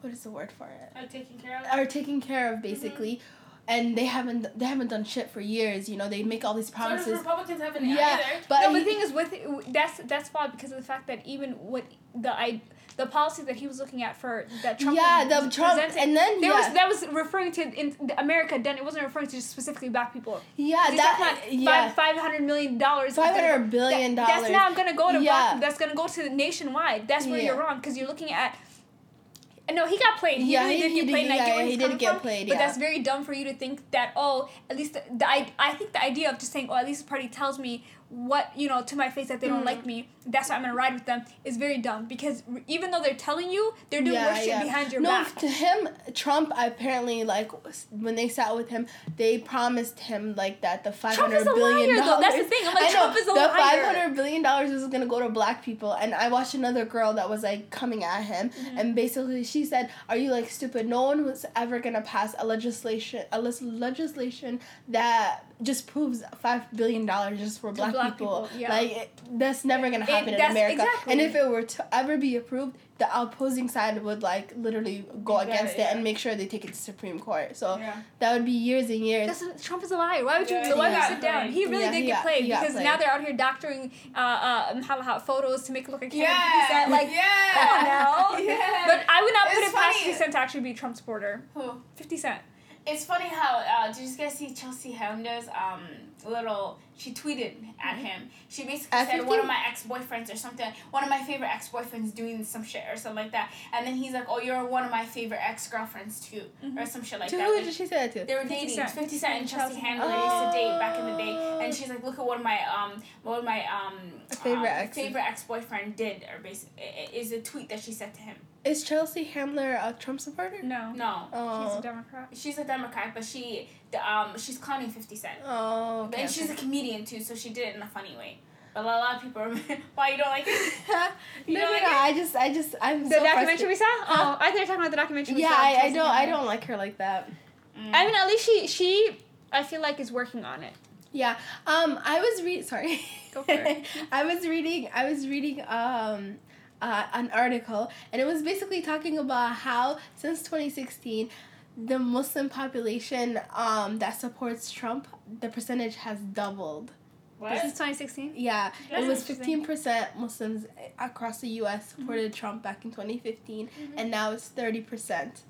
what is the word for it? Are taken care of. Are taken care of basically, and they haven't they haven't done shit for years. You know they make all these So promises. Republicans haven't Yeah, either. but no, he- the thing is, with that's that's flawed because of the fact that even what the I the policy that he was looking at for that Trump yeah, the Trump, presenting, and then yeah, was that was referring to in America. Then it wasn't referring to just specifically black people. yeah, that talking yeah. five five hundred million dollars. Five hundred billion That, dollars. that's not gonna go to Yeah. black. That's gonna go to nationwide. That's where Yeah. you're wrong because you're looking at. No, he got played. He Yeah, really he- did he get did- played. yeah, he did get from, played, But yeah. that's very dumb for you to think that oh, at least the, the I I think the idea of just saying oh at least the party tells me what you know to my face that they don't Mm. like me. That's why I'm gonna ride with them is very dumb because even though they're telling you, they're doing worse shit behind your no, back. No, to him, Trump apparently like when they sat with him, they promised him like that the five Trump a liar, though. That's the thing. I'm like, I know, is a the five hundred billion dollars is gonna go to black people, and I watched another girl that was like coming at him, Mm-hmm. and basically she said, "Are you like stupid? No one was ever gonna pass a legislation, a legislation that just proves five billion dollars just for black, black people. people, yeah. Like it, that's never gonna It- happen in America. exactly. And if it were to ever be approved, the opposing side would like literally go You got against it, it and make sure they take it to Supreme Court. So Yeah. that would be years and years. That's, Trump is a liar. Why would you? Yeah, why would he you sit down? He really Yeah, did he get got- played he because played. now they're out here doctoring uh, uh, how how photos to make it look like him. Yeah. Said, like, yeah. come on now. Yeah. But I would not put It's it past funny. 50 Cent to actually be a Trump supporter. Who? 50 Cent. It's funny how uh, did you guys see Chelsea Handler's um little she tweeted at him. She basically At said 50? one of my ex boyfriends or something. One of my favorite ex boyfriends doing some shit or something like that. And then he's like, "Oh, you're one of my favorite ex girlfriends too," or some shit like to that. who Like, did she say that to? they were 50 dating. Cent. 50 Cent and Chelsea Chelsea. Handler they used to date back in the day. Oh. And she's like, look at what my um what my um Favorite um, exes. favorite ex boyfriend did or basically is a tweet that she said to him. Is Chelsea Handler a Trump supporter? No. No. Oh. She's Oh. a Democrat. She's a Democrat, but she um she's clowning 50 Cent. Oh, okay. and she's a comedian too, so she did it in a funny way. But a lot of people are why you don't like it? You no, don't no, like no. it? I just, I just, I'm The so documentary we frustrated. saw? Oh, I think you're talking about the documentary we Yeah, saw. I, I don't, I don't like her like that. I mean, at least she, she, I feel like, is working on it. Yeah. Um, I was read. Sorry. Go for it. I was reading. I was reading. Um. Uh, an article and it was basically talking about how since 2016 the muslim population um, that supports trump the percentage has doubled. What? Since 2016? yeah That's it was 15% muslims across the us supported trump back in 2015 and now it's 30%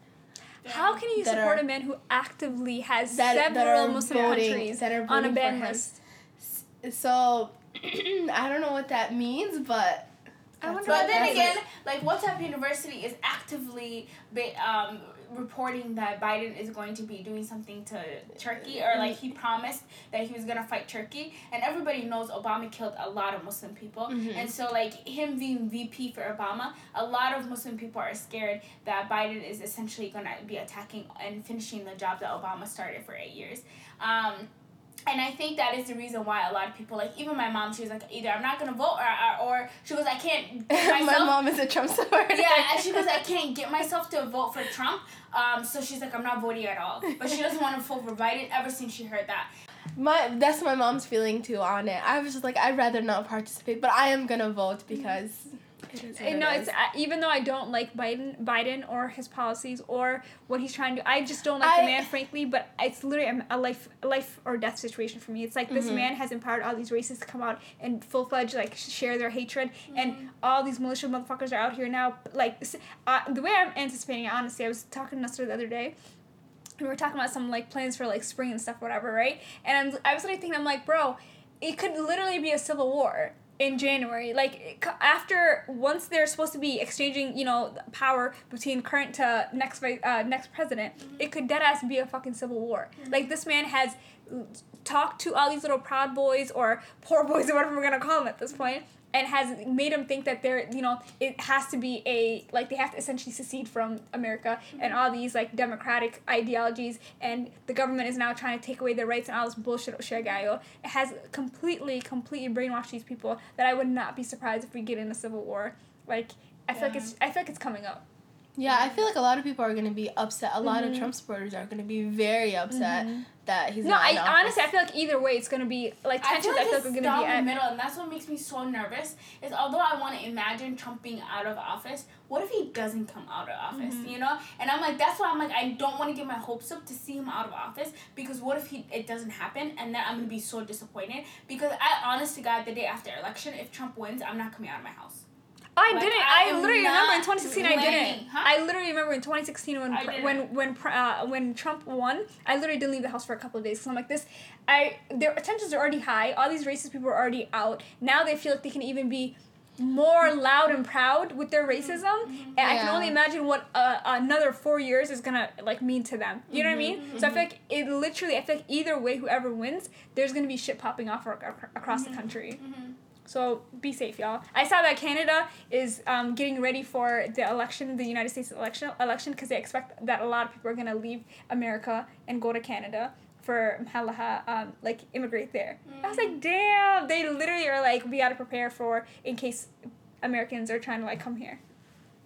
How can you support are- a man who actively has That- that several are Muslim voting- countries that are on a voting ban list? So I don't know what that means, but I wonder But what then that again, like WhatsApp University is actively ba- um, reporting that Biden is going to be doing something to Turkey, or like he promised that he was gonna fight Turkey, and everybody knows Obama killed a lot of Muslim people, Mhm. and so like him being VP for Obama, a lot of Muslim people are scared that Biden is essentially gonna be attacking and finishing the job that Obama started for eight years. Um, and I think that is the reason why a lot of people, like even my mom, she was like, either I'm not gonna vote, or, or, or she goes, I can't get my mom is a Trump supporter. yeah, and she goes, I can't get myself to vote for Trump. Um, so she's like, I'm not voting at all. But she doesn't want to vote for Biden ever since she heard that. My that's my mom's feeling too on it. I was just like, I'd rather not participate, but I am gonna vote because it is. What no, it it's uh, even though I don't like Biden, Biden or his policies or what he's trying to. do. I just don't like the man, frankly. But it's literally a life, a life or death situation for me. It's like this Mhm. man has empowered all these racists to come out and full fledged like share their hatred, and all these militia motherfuckers are out here now. Like uh, the way I'm anticipating it, honestly, I was talking to Nestor the other day. We were talking about some like plans for like spring and stuff, whatever, right? And I'm, I was like thinking, I'm like, bro, it could literally be a civil war in January. Like after once they're supposed to be exchanging, you know, power between current to next uh, next president, it could dead ass be a fucking civil war. Like this man has talked to all these little proud boys or poor boys or whatever we're gonna call them at this point. And has made them think that they're, you know, it has to be a like they have to essentially secede from America and mm-hmm. all these like democratic ideologies, and the government is now trying to take away their rights and all this bullshit. Shagayo. It has completely, completely brainwashed these people that I would not be surprised if we get in a civil war. Like I feel like it's I feel like it's coming up. Yeah, I feel like a lot of people are gonna be upset. A lot Mhm. of Trump supporters are gonna be very upset that he's no, not. I office. honestly I feel like either way it's gonna be like I tensions. feel I like feel like, we're gonna down be the at. middle, and that's what makes me so nervous. Is although I want to imagine Trump being out of office, what if he doesn't come out of office? Mhm. You know, and I'm like, that's why I'm like, I don't want to get my hopes up to see him out of office because what if he it doesn't happen, and then I'm gonna be so disappointed because I, honest to God, the day after election, if Trump wins, I'm not coming out of my house. I Like, didn't. I I, literally remember in not 2016 I didn't. huh? I literally remember in 2016 when I pr- didn't. when when uh, when Trump won, I literally didn't leave the house for a couple of days because I'm like this. I their tensions are already high. All these racist people are already out. Now they feel like they can even be more loud and proud with their mm-hmm. racism mm-hmm. and i can only imagine what uh, another four years is gonna like mean to them you know what i mm-hmm. mean so i feel like it literally i feel like either way whoever wins there's gonna be shit popping off ac- ac- across the country so be safe, y'all. I saw that Canada is um, getting ready for the election, the United States election, election, because they expect that a lot of people are gonna leave America and go to Canada for halaha, um, like immigrate there. I was like, damn, they literally are like, we gotta prepare for in case Americans are trying to like come here.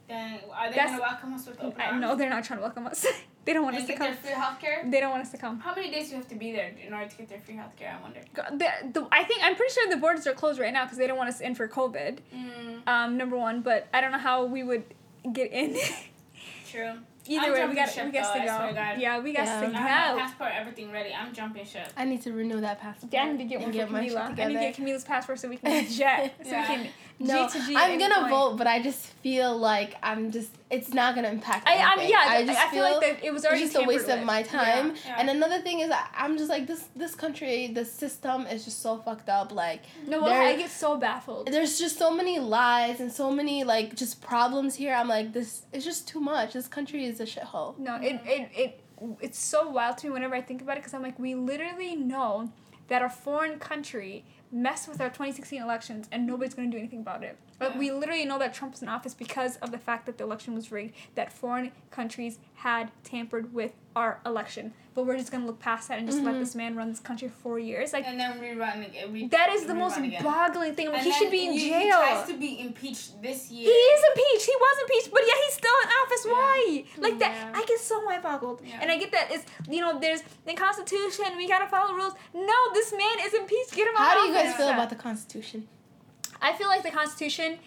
Then are they That's- gonna welcome us with open I, arms? no, they're not trying to welcome us. they don't want us to get their come. free healthcare. They don't want us to come. How many days do you have to be there in order to get their free healthcare? I wonder. The, the, I think I'm pretty sure the borders are closed right now because they don't want us in for COVID. Mm, Um, number one, but I don't know how we would get in. true. Either I'm way, we got ship, we got to go. Yeah, we got Yeah. to go. my passport, everything ready. I'm jumping ship. I need to renew that passport. Yeah, I need to get and one for my Camila. I need to get Camila's passport so we can jet. so Yeah. we can No, G to G. I'm gonna point. vote, but I just feel like I'm just. It's not gonna impact. I, I anything. yeah, I, just I feel like that it was already it's just a waste tampered of my time. Yeah, yeah. And another thing is, I, I'm just like this. This country, the system is just so fucked up. Like No, well, I get so baffled. there's just so many lies and so many like just problems here. I'm like this. It's just too much. This country is a shithole. No, it, it, it, it's so wild to me whenever I think about it because I'm like, we literally know that a foreign country messed with our 2016 elections and nobody's going to do anything about it. Like, Yeah. we literally know that Trump's in office because of the fact that the election was rigged, that foreign countries had tampered with our election. But we're just going to look past that and just let Mhm. this man run this country for four years. Like, And then rerun again. Re- that is the most again. boggling thing. Like, And he should be in he, jail. He tries to be impeached this year. He is impeached. He was impeached, but yeah, he's still in office. Yeah. Why? Like that, I get so mind boggled. Yeah. And I get that it's you know there's the Constitution. We gotta follow rules. No, this man is impeached. Get him out. Of office. How of do you guys feel about the Constitution? I feel like the Constitution,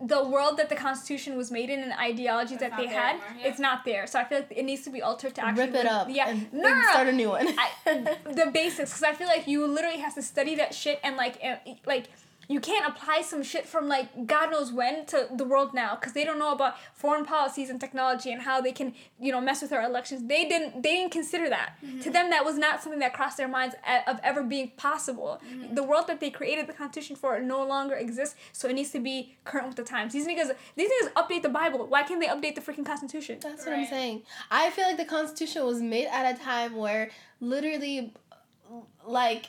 the world that the Constitution was made in, and the ideology It's that they had, anymore, yeah. it's not there. So I feel like it needs to be altered to actually Rip it up. Yeah, And, no, and no, no. start a new one. I, the basics because I feel like you literally have to study that shit and like like you can't apply some shit from like God knows when to the world now because they don't know about foreign policies and technology and how they can you know mess with our elections. They didn't they didn't consider that. Mm-hmm. To them, that was not something that crossed their minds a- of ever being possible. Mm-hmm. The world that they created the Constitution for no longer exists, so it needs to be current with the times. These niggas these niggas update the Bible. Why can't they update the freaking Constitution? That's what I'm saying. I feel like the Constitution was made at a time where literally, like,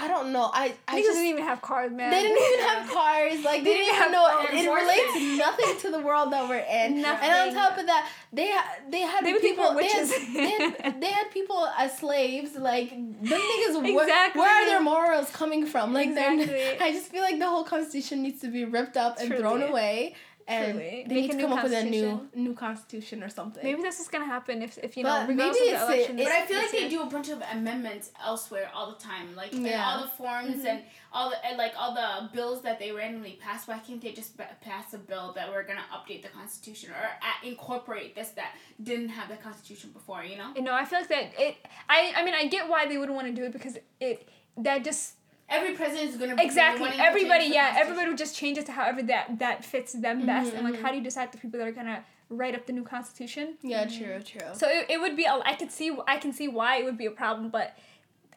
I, don't know. I, I Niggas just. didn't even have cars, man. They didn't even have cars. Like they They didn't even have know. It relates nothing to the world that we're in. Nothing. And on top of that, they they had They people. They had, they, had, they had people as slaves. Like them niggas. Where, Exactly. where are their morals coming from? Like. Exactly. I just feel like the whole constitution needs to be ripped up and thrown away. And Truly. they Make need to come up with a new new constitution or something. Maybe this is gonna happen if, if you know, But regardless maybe of the it's- election. it- But I feel like they do a bunch of amendments elsewhere all the time, like in Yeah. all the forms mm-hmm. and all the and like all the bills that they randomly pass. Why can't they just pass a bill that we're gonna update the Constitution or a incorporate this that didn't have the Constitution before? You know, You know, I feel like that it. I I mean, I get why they wouldn't want to do it because it that just every president is gonna be exactly to everybody. Yeah, everybody would just change it to however that that fits them best. And like, mm-hmm, how do you mm-hmm. decide the people that are gonna write up the new constitution? yeah, true, true. So it, it would be. a- I could see. I can see why it would be a problem, but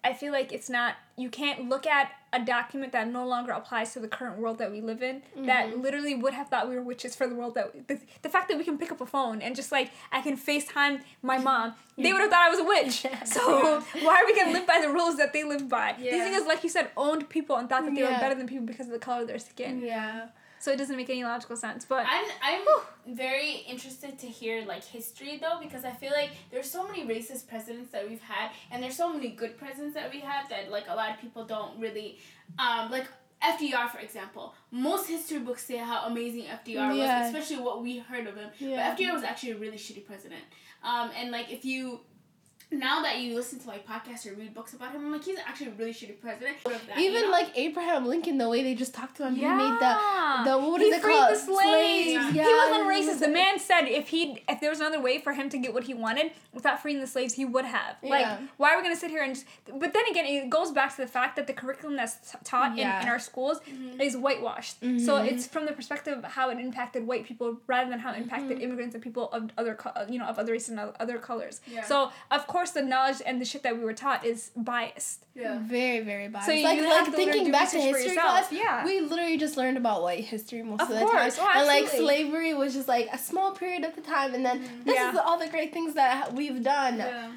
I feel like it's not. You can't look at a document that no longer applies to the current world that we live in. That mm-hmm. literally would have thought we were witches for the world that the, the fact that we can pick up a phone and just like I can FaceTime my mom. They would have thought I was a witch. So why are we gonna live by the rules that they live by? These Yeah. niggas, like you said, owned people and thought that they were better than people because of the color of their skin. Yeah. So it doesn't make any logical sense. But I'm I'm very interested to hear like history though because I feel like there's so many racist presidents that we've had and there's so many good presidents that we have that like a lot of people don't really um like FDR for example. Most history books say how amazing FDR Yeah. was, especially what we heard of him. Yeah. But FDR was actually a really shitty president. Um and like if you now that you listen to like podcasts or read books about him, I'm like he's actually a really shitty president. Of that, you Even know? like Abraham Lincoln, the way they just talked to him, he made the the what he is it freed called? the slaves. Yeah. He wasn't racist. The man said if he if there was another way for him to get what he wanted without freeing the slaves, he would have. Like, Yeah. why are we gonna sit here and just? But then again, it goes back to the fact that the curriculum that's t- taught Yeah. in, in our schools is whitewashed. So Mhm. it's from the perspective of how it impacted white people rather than how it impacted Mm-hmm. immigrants and people of other co- you know of other races and other colors. Yeah. So of course the knowledge and the shit that we were taught is biased. yeah. Very, very biased. So you like, have like to learn thinking back to for history yourself. class, Yeah. we literally just learned about white history most Of of, the course. time. Oh, and like slavery was just like a small period of the time, and then mm-hmm. this Yeah. is all the great things that we've done. Yeah.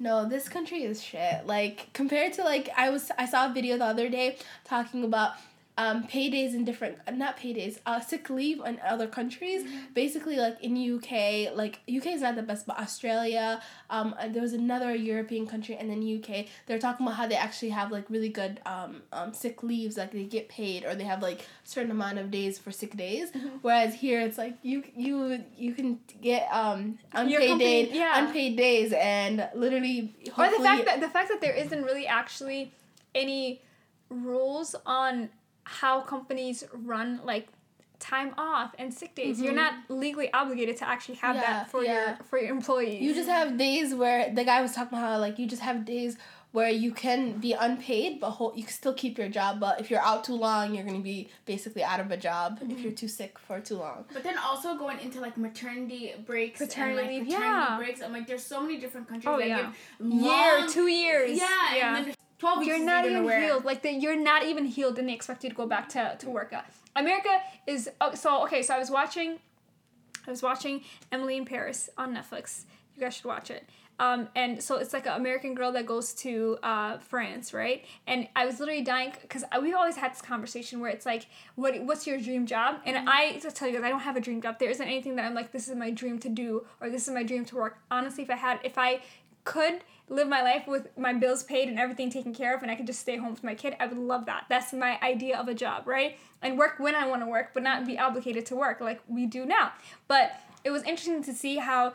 No, this country is shit. Like compared to like I was I saw a video the other day talking about um, paydays in different not paydays uh, sick leave in other countries. Basically, like in UK, like UK is not the best, but Australia. Um, there was another European country, and then UK. They're talking about how they actually have like really good um, um, sick leaves, like they get paid, or they have like certain amount of days for sick days. Whereas here, it's like you you you can get um unpaid company- days, yeah. unpaid days, and literally or the fact that the fact that there isn't really actually any rules on how companies run like time off and sick days. You're not legally obligated to actually have Mm-hmm. Yeah, that for yeah. your for your employees. You just have days where the guy was talking about how like you just have days where you can be unpaid but whole, you can still keep your job but if you're out too long you're gonna be basically out of a job if you're too sick for too long. But then also going into like maternity breaks Paternity and like leave, paternity yeah. breaks. I'm like, there's so many different countries Oh, that yeah. give year, long, two years. Yeah, yeah. And then twelve weeks. you're is not even where- healed. Like the, you're not even healed, and they expect you to go back to, to work. Uh, America is oh, so okay. So I was watching, I was watching Emily in Paris on Netflix. You guys should watch it. Um, and so it's like an American girl that goes to uh, France, right? And I was literally dying because we've always had this conversation where it's like, what what's your dream job? And I to tell you guys, I don't have a dream job. There isn't anything that I'm like, this is my dream to do or this is my dream to work. Honestly, if I had, if I could live my life with my bills paid and everything taken care of and I could just stay home with my kid, I would love that. That's my idea of a job, right? And work when I want to work, but not be obligated to work like we do now. But it was interesting to see how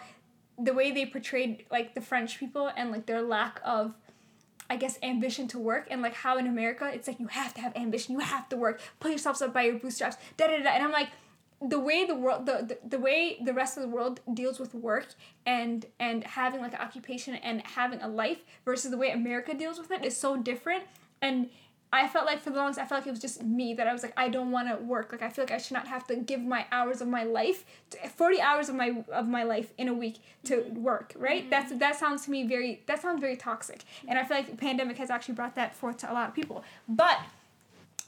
the way they portrayed like the French people and like their lack of I guess ambition to work and like how in America it's like you have to have ambition, you have to work, pull yourselves up by your bootstraps, da da da. And I'm like, the way the world the, the, the way the rest of the world deals with work and and having like an occupation and having a life versus the way America deals with it is so different and I felt like for the longest, I felt like it was just me that I was like, I don't want to work. Like I feel like I should not have to give my hours of my life, to, forty hours of my of my life in a week to mm-hmm. work. Right? That's mm-hmm. that sounds to me very that sounds very toxic, and I feel like the pandemic has actually brought that forth to a lot of people. But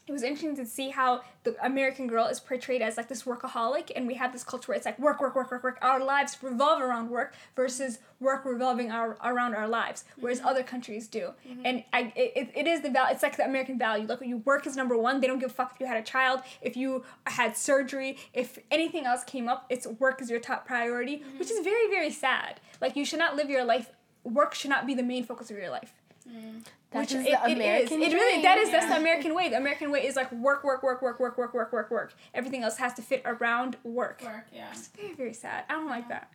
it was interesting to see how the American girl is portrayed as like this workaholic, and we have this culture where it's like work, work, work, work, work. Our lives revolve around work versus work revolving our, around our lives, whereas mm-hmm. other countries do. Mm-hmm. And I, it, it is the val. It's like the American value. Like you work is number one. They don't give a fuck if you had a child, if you had surgery, if anything else came up. It's work is your top priority, mm-hmm. which is very very sad. Like you should not live your life. Work should not be the main focus of your life. Mm. That Which is it, the it is. American It really that is that's the American way. The American way is like work, work, work, work, work, work, work, work, work. Everything else has to fit around work. Work, yeah. It's very, very sad. I don't like that.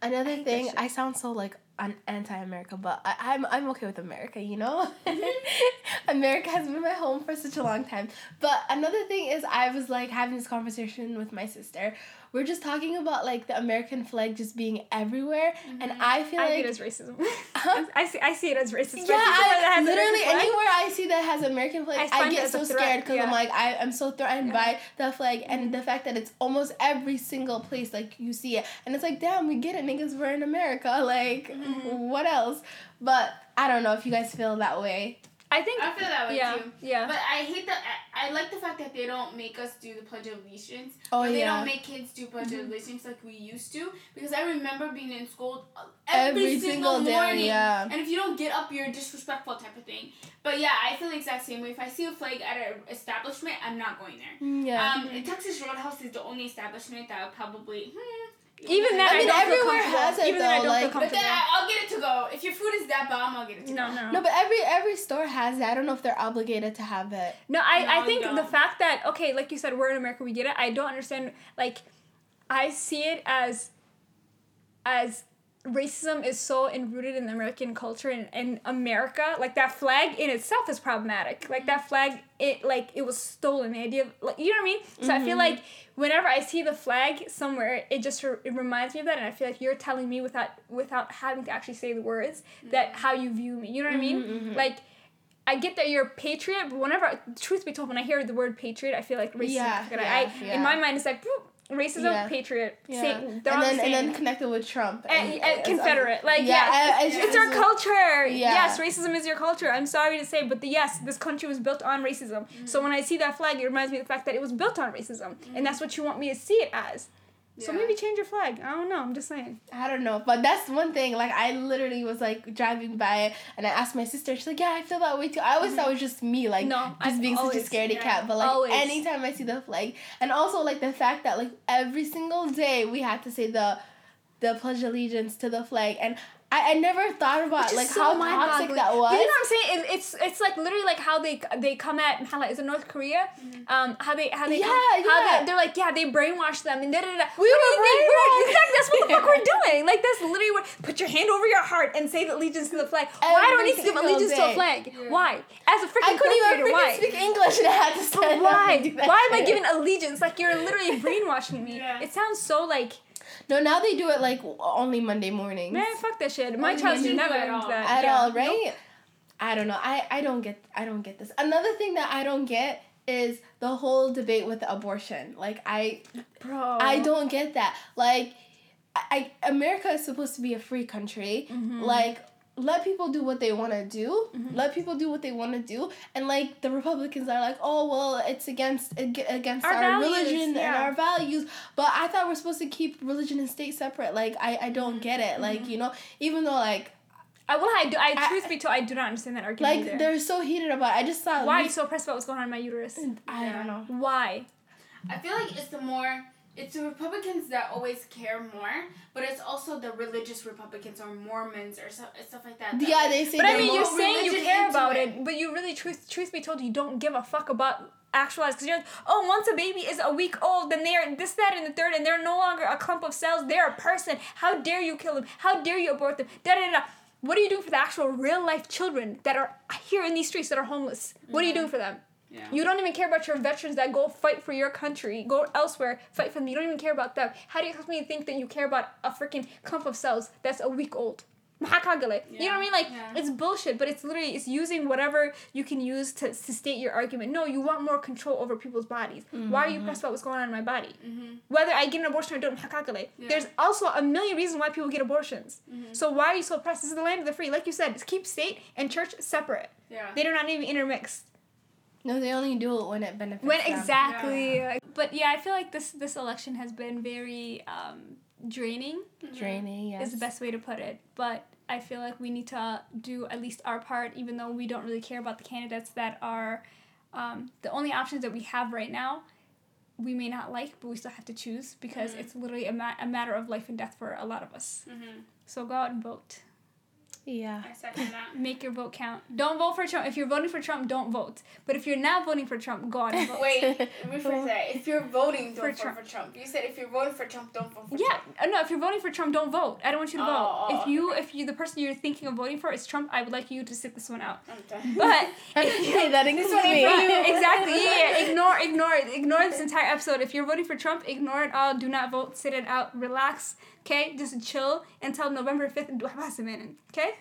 Another hate that thing, shit. I sound so like an anti-America, but I, I'm I'm okay with America. You know, America has been my home for such a long time. But another thing is, I was like having this conversation with my sister. We're just talking about like the American flag just being everywhere, and I feel I like it as racism. Huh? I see. I see it as racist. yeah, But anywhere that I, literally anywhere I see that has American flag, I I, get so scared because I'm like I am so threatened Yeah. Mm-hmm. by the flag and the fact that it's almost every single place like you see it, and it's like damn, we get it, niggas, we're in America, like Mm-hmm. What else? But I don't know if you guys feel that way. I think. I feel that way yeah, too. yeah. But I hate that. I, I like the fact that they don't make us do the Pledge of Allegiance. Oh, or they yeah. don't make kids do Pledge Mm-hmm. of Allegiance like we used to. Because I remember being in school Every every, single, single day, morning. yeah. And if you don't get up, you're disrespectful type of thing. But yeah, I feel the exact same way. If I see a flag at an establishment, I'm not going there. Yeah. Um, Texas Roadhouse is the only establishment that i would probably. Hmm, Even that, I I, mean, don't feel everywhere comfortable. has it, Even then, I though, don't like- feel But then I- I'll get it to go. If your food is that bomb, I'll get it to go. No, go. no. no, but every every store has it. I don't know if they're obligated to have it. No, I, No, I think the fact that okay, like you said, we're in America, we get it. I don't understand like I see it as as racism is so enrooted in the American culture and in America, like that flag in itself is problematic. Like that flag, it like it was stolen. The idea of like you know what I mean. So I feel mm-hmm. like whenever I see the flag somewhere, it just re- it reminds me of that, and I feel like you're telling me without without having to actually say the words that mm-hmm. how you view me. You know what I mean? Mm-hmm, like. I get that you're a patriot, but whenever, truth be told, when I hear the word patriot, I feel like racism. Yeah, yeah, I yeah. in my mind, it's like racism, Yeah. patriot, Yeah. same. They're and then the same. and then connected with Trump and, and it's- Confederate, like yeah, yeah, it's, it's our culture. Yeah. Yes, racism is your culture. I'm sorry to say, but the, yes, this country was built on racism. So mm. when I see that flag, it reminds me of the fact that it was built on racism, and mm. that's what you want me to see it as. So Yeah. maybe change your flag. I don't know. I'm just saying. I don't know, but that's one thing. Like I literally was like driving by and I asked my sister. She's like, "Yeah, I feel that way too." I always thought it was just me, like No, just I've being such a scaredy yeah, cat. But like always. anytime I see the flag, and also like the fact that like every single day we had to say the the pledge of allegiance to the flag, and I, I never thought about like so how toxic that was. But you know what I'm saying? It, it's it's like literally like how they they come at how like is it North Korea? Um, how they how they Yeah, come, how they, they're like yeah they brainwash them and da da da. We What were you think? We're- brainwashed. Exactly, that's what the fuck we're doing. Like that's literally what. Put your hand over your heart and say allegiance to the flag. why do I Every need to give allegiance to a flag? Yeah. Why? As a freaking I couldn't even freaking why? speak English and I had to stand why? and do that Why am I giving allegiance? Like you're literally brainwashing me. Yeah. It sounds so like No, now they do it like only Monday mornings. man, fuck that shit. My Only child men never at all. that. at Yeah. all, right? I don't know. I, I don't get I don't get this. Another thing that I don't get is the whole debate with abortion. Like I Bro. I don't get that. Like I, I America is supposed to be a free country. Mm-hmm. Like let people do what they want to do. Let people do what they want to do. And like the Republicans are like, "Oh, well, it's against against Our our, values, religion and our values." But I thought we're supposed to keep religion and state separate. Like I I don't get it. Mm-hmm. Like, you know, even though like I will. I do. I, I- truth be told, I do not understand that argument. like either. they're so heated about it. I just thought Why are you so pressed about what's going on in my uterus? I Yeah. don't know. Why? I feel like it's the more it's the Republicans that always care more, but it's also the religious Republicans or Mormons or stuff, stuff like that. that Yeah, like- they say But I mean, you're saying you care about it. it. but you really, truth, truth be told, you don't give a fuck about actualized. Because you're like, oh, once a baby is a week old, then they're this, that, and the third, and they're no longer a clump of cells. They're a person. How dare you kill them? How dare you abort them? Da da da. da. What are you doing for the actual real life children that are here in these streets that are homeless? What are you mm-hmm. doing for them? Yeah. You don't even care about your veterans that go fight for your country, go elsewhere, fight for them. You don't even care about them. How do you expect me to think that you care about a freaking clump of cells that's a week old? Mahakagale. You know what I mean? Like Yeah. it's bullshit, but it's literally it's using whatever you can use to, to state your argument. No, you want more control over people's bodies. Why are you pressed about what's going on in my body? Mm-hmm. Whether I get an abortion or don't. Yeah. There's also a million reasons why people get abortions. So why are you so pressed? This is the land of the free. Like you said, just keep state and church separate. Yeah. They do not be intermixed. No, they only do it when it benefits When them. exactly. But yeah, I feel like this this election has been very um, draining. Draining, yes. Is the best way to put it. But I feel like we need to do at least our part, even though we don't really care about the candidates that are um, the only options that we have right now. We may not like, but we still have to choose because Mhm. it's literally a, ma- a matter of life and death for a lot of us. Mm-hmm. So go out and vote. Yeah. I second that. Make your vote count. Don't vote for Trump. If you're voting for Trump, don't vote. But if you're not voting for Trump, go out and vote. Wait, let me rephrase that. If you're voting, don't For vote Trump. for Trump. You said if you're voting for Trump, don't vote for Yeah, Trump. uh, no. If you're voting for Trump, don't vote. I don't want you to Oh, vote. oh, if you, okay. if you, the person you're thinking of voting for is Trump, I would like you to sit this one out. I'm done. But hey, that includes one me. you. exactly, yeah, yeah. Ignore, ignore, it. ignore this entire episode. If you're voting for Trump, ignore it all. Do not vote. Sit it out. Relax. Okay, just chill until November fifth. Okay.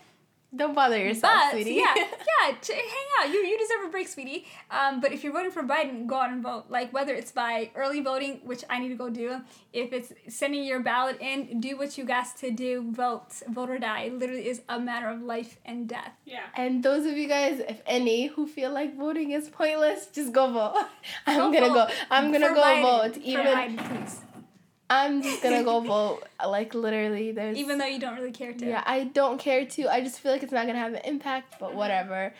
Don't bother yourself, But sweetie. yeah, yeah, ch- hang out. You you deserve a break, sweetie. Um, but if you're voting for Biden, go out and vote. Like whether it's by early voting, which I need to go do. If it's sending your ballot in, do what you got to do. Vote, vote or die. It literally is a matter of life and death. Yeah. And those of you guys, if any, who feel like voting is pointless, just go vote. I'm Go gonna vote go. I'm gonna for go Biden. vote. For Even Biden, please. I'm just gonna go vote. Like literally, there's. Even though you don't really care to. Yeah, I don't care to. I just feel like it's not gonna have an impact. But uh-huh. whatever.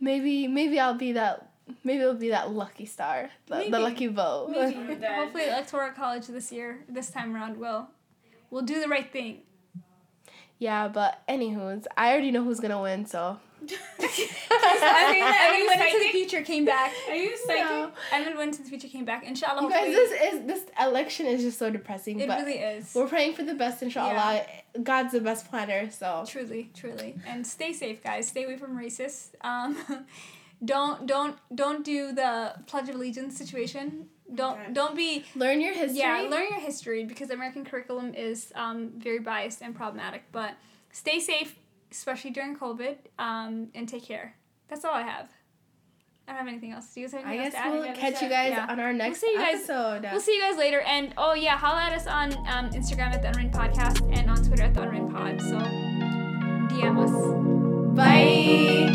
Maybe maybe I'll be that. Maybe it'll be that lucky star, the, Maybe. the lucky vote. Maybe. Hopefully, electoral college this year, this time around, will will do the right thing. yeah, but anywho's, I already know who's gonna win. So. Evan, mean, Evan you went into the future, came back. Are you psychic? No. mean, went into the future, came back. Inshallah, You guys, this is this election is just so depressing. it but really is. we're praying for the best, inshallah. God's the best planner, so. Truly, truly, and stay safe, guys. Stay away from racists. Um, don't don't don't do the Pledge of Allegiance situation. Don't Okay. don't be Learn your history. yeah. Learn your history because the American curriculum is um, very biased and problematic. But stay safe, especially during COVID. Um, and take care. That's all I have. I don't have anything else. Do you guys have I anything guess to add? we'll catch you guys Yeah. on our next see you guys- episode. We'll see you guys later. And oh yeah, holla at us on um, Instagram at the Unwritten Podcast and on Twitter at the Unwritten Pod. So DM us. Bye.